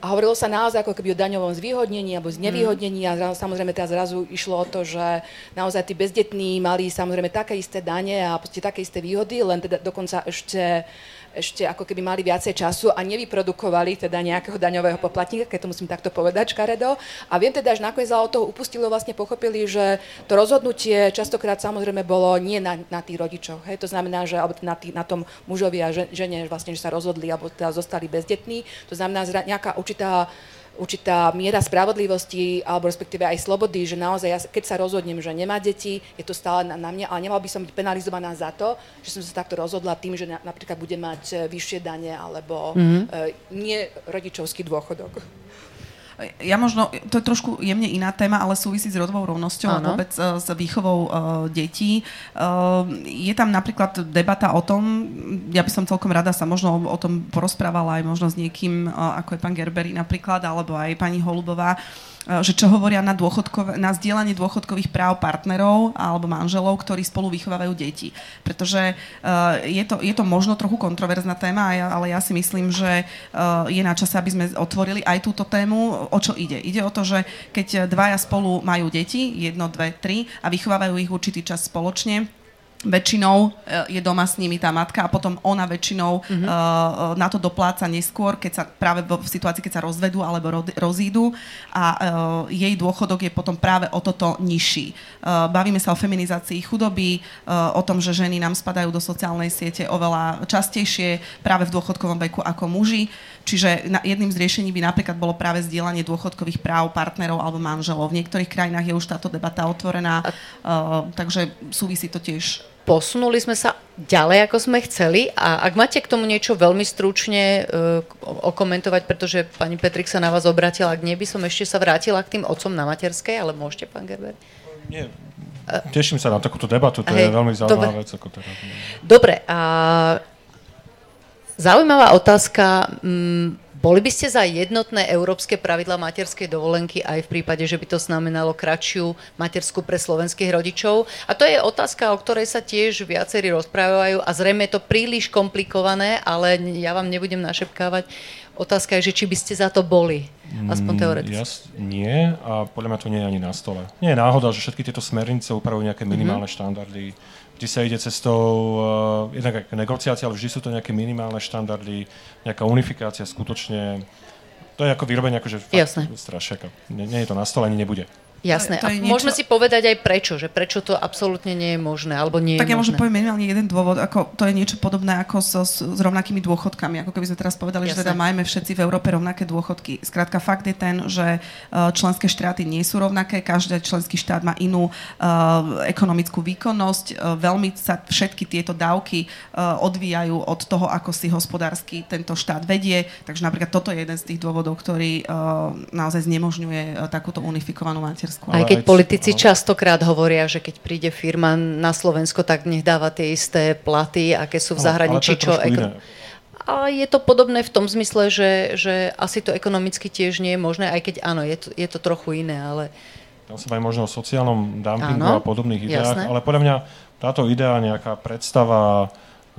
A hovorilo sa naozaj ako keby o daňovom zvýhodnení alebo znevýhodnení a samozrejme teraz zrazu išlo o to, že naozaj tí bezdetní mali samozrejme také isté dane a také isté výhody, len teda dokonca ešte ešte ako keby mali viacej času a nevyprodukovali teda nejakého daňového poplatníka, keď to musím takto povedať, škaredo. A viem teda, že nakoniec od toho upustilo, vlastne pochopili, že to rozhodnutie častokrát samozrejme bolo nie na, na tých rodičoch. Hej. To znamená, že alebo na, tý, na tom mužovi a žene vlastne, že sa rozhodli alebo teda zostali bezdetní. To znamená, že nejaká určitá určitá miera spravodlivosti alebo respektíve aj slobody, že naozaj ja, keď sa rozhodnem, že nemá deti, je to stále na, na mňa, ale nemal by som byť penalizovaná za to, že som sa takto rozhodla tým, že na, napríklad budem mať e, vyššie dane alebo mm-hmm. e, nie rodičovský dôchodok.
Ja možno, to je trošku jemne iná téma, ale súvisí s rodovou rovnosťou a vôbec uh, s výchovou uh, detí. Uh, je tam napríklad debata o tom, ja by som celkom rada sa možno o, o tom porozprávala aj možno s niekým, uh, ako je pán Gerberi napríklad, alebo aj pani Holubová, E, že čo hovoria na, na zdieľanie dôchodkových práv partnerov alebo manželov, ktorí spolu vychovávajú deti. Pretože uh, je, to, je to možno trochu kontroverzná téma, ale ja si myslím, že uh, je na čase, aby sme otvorili aj túto tému. O čo ide? Ide o to, že keď dvaja spolu majú deti, jedno, dve, tri, a vychovávajú ich určitý čas spoločne, väčšinou eh, je doma s nimi tá matka a potom ona väčšinou mm-hmm. uh, na to dopláca neskôr, keď sa práve v situácii, keď sa rozvedú alebo rozídu a uh, jej dôchodok je potom práve o toto nižší. Uh, bavíme sa o feminizácii chudoby, o tom, že ženy nám spadajú do sociálnej siete oveľa častejšie práve v dôchodkovom veku ako muži. Čiže jedným z riešení by napríklad bolo práve zdieľanie dôchodkových práv partnerov alebo manželov. V niektorých krajinách je už táto debata otvorená, uh, takže súvisí to tiež
posunuli sme sa ďalej, ako sme chceli a ak máte k tomu niečo veľmi stručne uh, okomentovať, pretože pani Petrik sa na vás obratila, ak nie by som ešte sa vrátila k tým otcom na materskej, ale môžete, pán Gerber?
Nie, teším sa na takúto debatu, to Hej, je veľmi zaujímavá dobre. vec. Ako teda.
Dobre, a zaujímavá otázka. Mm, Boli by ste za jednotné európske pravidla materskej dovolenky aj v prípade, že by to znamenalo kratšiu matersku pre slovenských rodičov? A to je otázka, o ktorej sa tiež viacerí rozprávajú a zrejme je to príliš komplikované, ale ja vám nebudem našepkávať. Otázka je, že či by ste za to boli, aspoň mm, teoreticky.
Ja, nie a podľa mňa to nie je ani na stole. Nie je náhoda, že všetky tieto smernice upravujú nejaké minimálne mm-hmm. štandardy vždy sa ide cestou uh, jednak negociácia, ale vždy sú to nejaké minimálne štandardy, nejaká unifikácia skutočne. To je ako vyrobenie akože fakt strašiaka. Nie, nie je to na stole, ani nebude.
Jasné. To to a niečo... môžeme si povedať aj prečo, že prečo to absolútne nie je možné, alebo nie je
Tak
ja
možno poviem minimálne jeden dôvod, ako to je niečo podobné ako so, s, s rovnakými dôchodkami, ako keby sme teraz povedali, Jasné. že teda majme všetci v Európe rovnaké dôchodky. Skrátka fakt je ten, že uh, členské štáty nie sú rovnaké, každý členský štát má inú uh, ekonomickú výkonnosť, uh, veľmi sa všetky tieto dávky uh, odvíjajú od toho, ako si hospodársky tento štát vedie, takže napríklad toto je jeden z tých dôvodov, ktorý uh, naozaj znemožňuje uh, takúto unifikovanú mater
Maďarsku. Aj keď politici častokrát hovoria, že keď príde firma na Slovensko, tak nech dáva tie isté platy, aké sú v zahraničí. čo eko... A je to podobné v tom zmysle, že, že asi to ekonomicky tiež nie je možné, aj keď áno, je to, je to trochu iné, ale...
Tam sa aj možno o sociálnom dumpingu áno, a podobných ideách, jasné. ale podľa mňa táto idea, nejaká predstava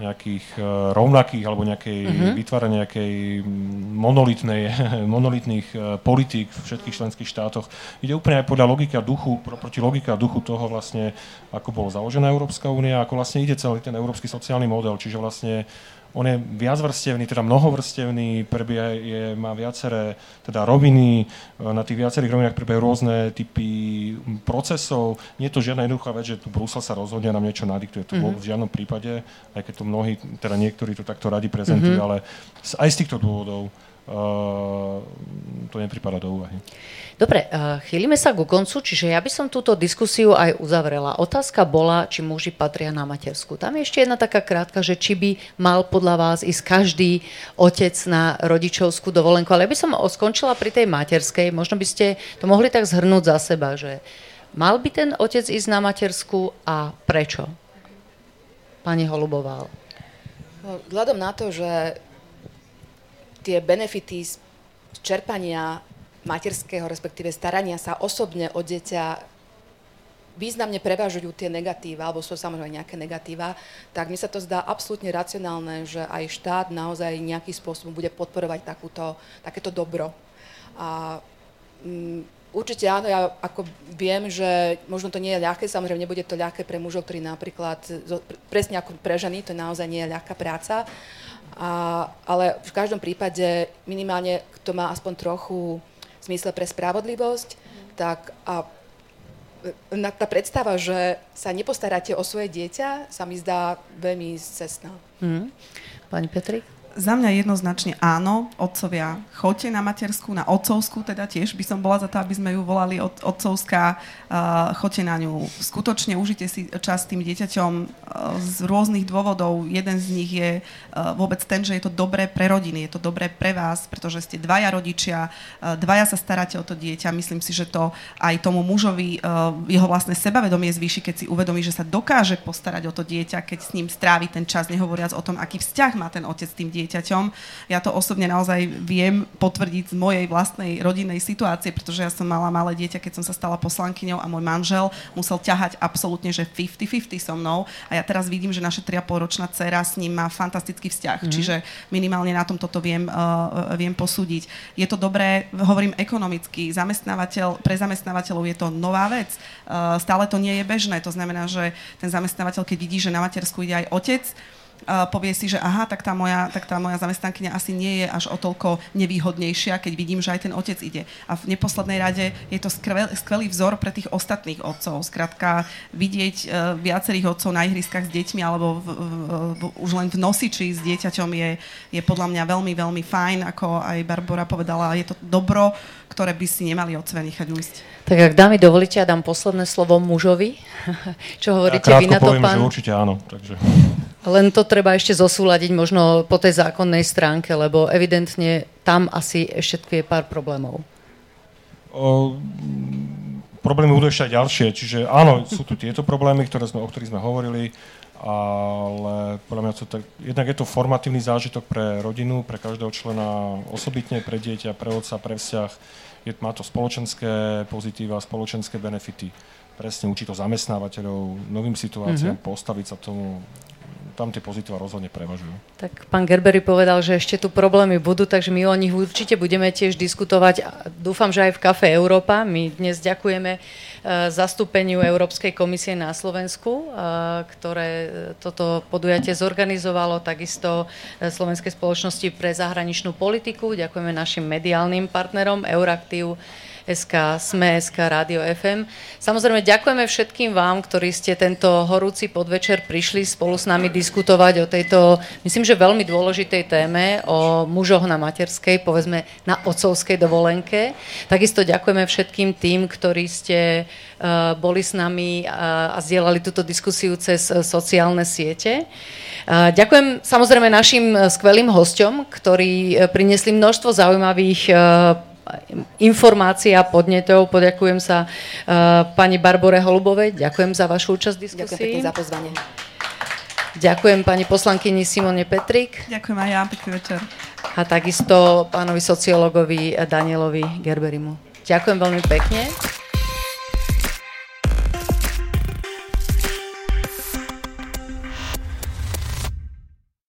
nejakých uh, rovnakých alebo nejakej uh-huh. vytvárania nejakej monolitnej, monolitných uh, politík v všetkých členských štátoch. Ide úplne aj podľa logika duchu, proti logika duchu toho vlastne, ako bolo založená Európska únia, ako vlastne ide celý ten európsky sociálny model, čiže vlastne on je viacvrstevný, teda mnohovrstevný, prebieha, je, má viaceré teda roviny, e, na tých viacerých rovinách prebiehajú rôzne typy procesov. Nie je to žiadna jednoduchá vec, že tu Brusel sa rozhodne nám niečo nadiktuje. To mm-hmm. v žiadnom prípade, aj keď to mnohí, teda niektorí to takto radi prezentujú, mm-hmm. ale aj z týchto dôvodov to nepripada do úvahy.
Dobre, uh, chýlime sa ku koncu, čiže ja by som túto diskusiu aj uzavrela. Otázka bola, či muži patria na matersku. Tam je ešte jedna taká krátka, že či by mal podľa vás ísť každý otec na rodičovskú dovolenku. Ale ja by som skončila pri tej materskej. Možno by ste to mohli tak zhrnúť za seba, že mal by ten otec ísť na matersku a prečo? Pani Holubová.
Vzhľadom na to, že tie benefity z čerpania materského, respektíve starania sa osobne o dieťa významne prevažujú tie negatíva, alebo sú samozrejme nejaké negatíva, tak mi sa to zdá absolútne racionálne, že aj štát naozaj nejakým spôsobom bude podporovať takúto, takéto dobro. A um, určite áno, ja ako viem, že možno to nie je ľahké, samozrejme nebude to ľahké pre mužov, ktorí napríklad, presne ako pre ženy, to naozaj nie je ľahká práca, a, ale v každom prípade minimálne, kto má aspoň trochu zmysle pre spravodlivosť, tak a e, tá predstava, že sa nepostaráte o svoje dieťa, sa mi zdá veľmi cestná.
Hmm. Pani Petrik?
Za mňa jednoznačne áno, otcovia, choďte na materskú, na otcovskú, teda tiež by som bola za to, aby sme ju volali od, otcovská, uh, choďte na ňu. Skutočne užite si čas tým dieťaťom uh, z rôznych dôvodov. Jeden z nich je uh, vôbec ten, že je to dobré pre rodiny, je to dobré pre vás, pretože ste dvaja rodičia, uh, dvaja sa staráte o to dieťa. Myslím si, že to aj tomu mužovi uh, jeho vlastné sebavedomie zvýši, keď si uvedomí, že sa dokáže postarať o to dieťa, keď s ním strávi ten čas, nehovoriac o tom, aký vzťah má ten otec s tým dieťaťom dieťaťom. Ja to osobne naozaj viem potvrdiť z mojej vlastnej rodinnej situácie, pretože ja som mala malé dieťa, keď som sa stala poslankyňou a môj manžel musel ťahať absolútne, že 50-50 so mnou a ja teraz vidím, že naša 3,5 ročná dcera s ním má fantastický vzťah, mm. čiže minimálne na tom toto viem, uh, viem posúdiť. Je to dobré, hovorím ekonomicky, zamestnávateľ, pre zamestnávateľov je to nová vec, uh, stále to nie je bežné, to znamená, že ten zamestnávateľ, keď vidí, že na matersku ide aj otec, povie si, že aha, tak tá moja, tak tá moja zamestnankyňa asi nie je až o toľko nevýhodnejšia, keď vidím, že aj ten otec ide. A v neposlednej rade je to skvel, skvelý vzor pre tých ostatných otcov. Skrátka, vidieť uh, viacerých otcov na ihriskách s deťmi alebo v, v, v, už len v nosiči s dieťaťom je, je podľa mňa veľmi, veľmi fajn, ako aj Barbara povedala, je to dobro, ktoré by si nemali otcovia nechať ujsť.
Tak ak dámy dovolíte, ja dám posledné slovo mužovi. Čo hovoríte
ja
vy na to,
poviem,
pán?
Že určite áno. Takže...
Len to treba ešte zosúľadiť možno po tej zákonnej stránke, lebo evidentne tam asi ešte tkvie pár problémov.
O, problémy budú ešte aj ďalšie, čiže áno, sú tu tieto problémy, ktoré sme, o ktorých sme hovorili, ale podľa mňa to tak, jednak je to formatívny zážitok pre rodinu, pre každého člena osobitne, pre dieťa, pre otca, pre vzťah. Je, má to spoločenské pozitíva, spoločenské benefity. Presne učí to zamestnávateľov novým situáciám, mm-hmm. postaviť sa tomu, tam tie pozitíva rozhodne prevažujú.
Tak pán Gerbery povedal, že ešte tu problémy budú, takže my o nich určite budeme tiež diskutovať. Dúfam, že aj v Kafe Európa. My dnes ďakujeme uh, zastúpeniu Európskej komisie na Slovensku, ktoré toto podujatie zorganizovalo, takisto e, Slovenskej spoločnosti pre zahraničnú politiku. Ďakujeme našim mediálnym partnerom Euraktiv, SK, SME, SK, Rádio FM. Samozrejme, ďakujeme všetkým vám, ktorí ste tento horúci podvečer prišli spolu s nami diskutovať o tejto, myslím, že veľmi dôležitej téme, o mužoch na materskej, povedzme na otcovskej dovolenke. Takisto ďakujeme všetkým tým, ktorí ste uh, boli s nami a, a zdieľali túto diskusiu cez uh, sociálne siete. Ďakujem samozrejme našim skvelým hosťom, ktorí priniesli množstvo zaujímavých informácií a podnetov. Poďakujem sa uh, pani Barbore Holubovej. Ďakujem za vašu účasť v diskusii.
Ďakujem za pozvanie.
Ďakujem pani poslankyni Simone Petrik.
Ďakujem aj ja, pekný večer.
A takisto pánovi sociologovi Danielovi Gerberimu. Ďakujem veľmi pekne.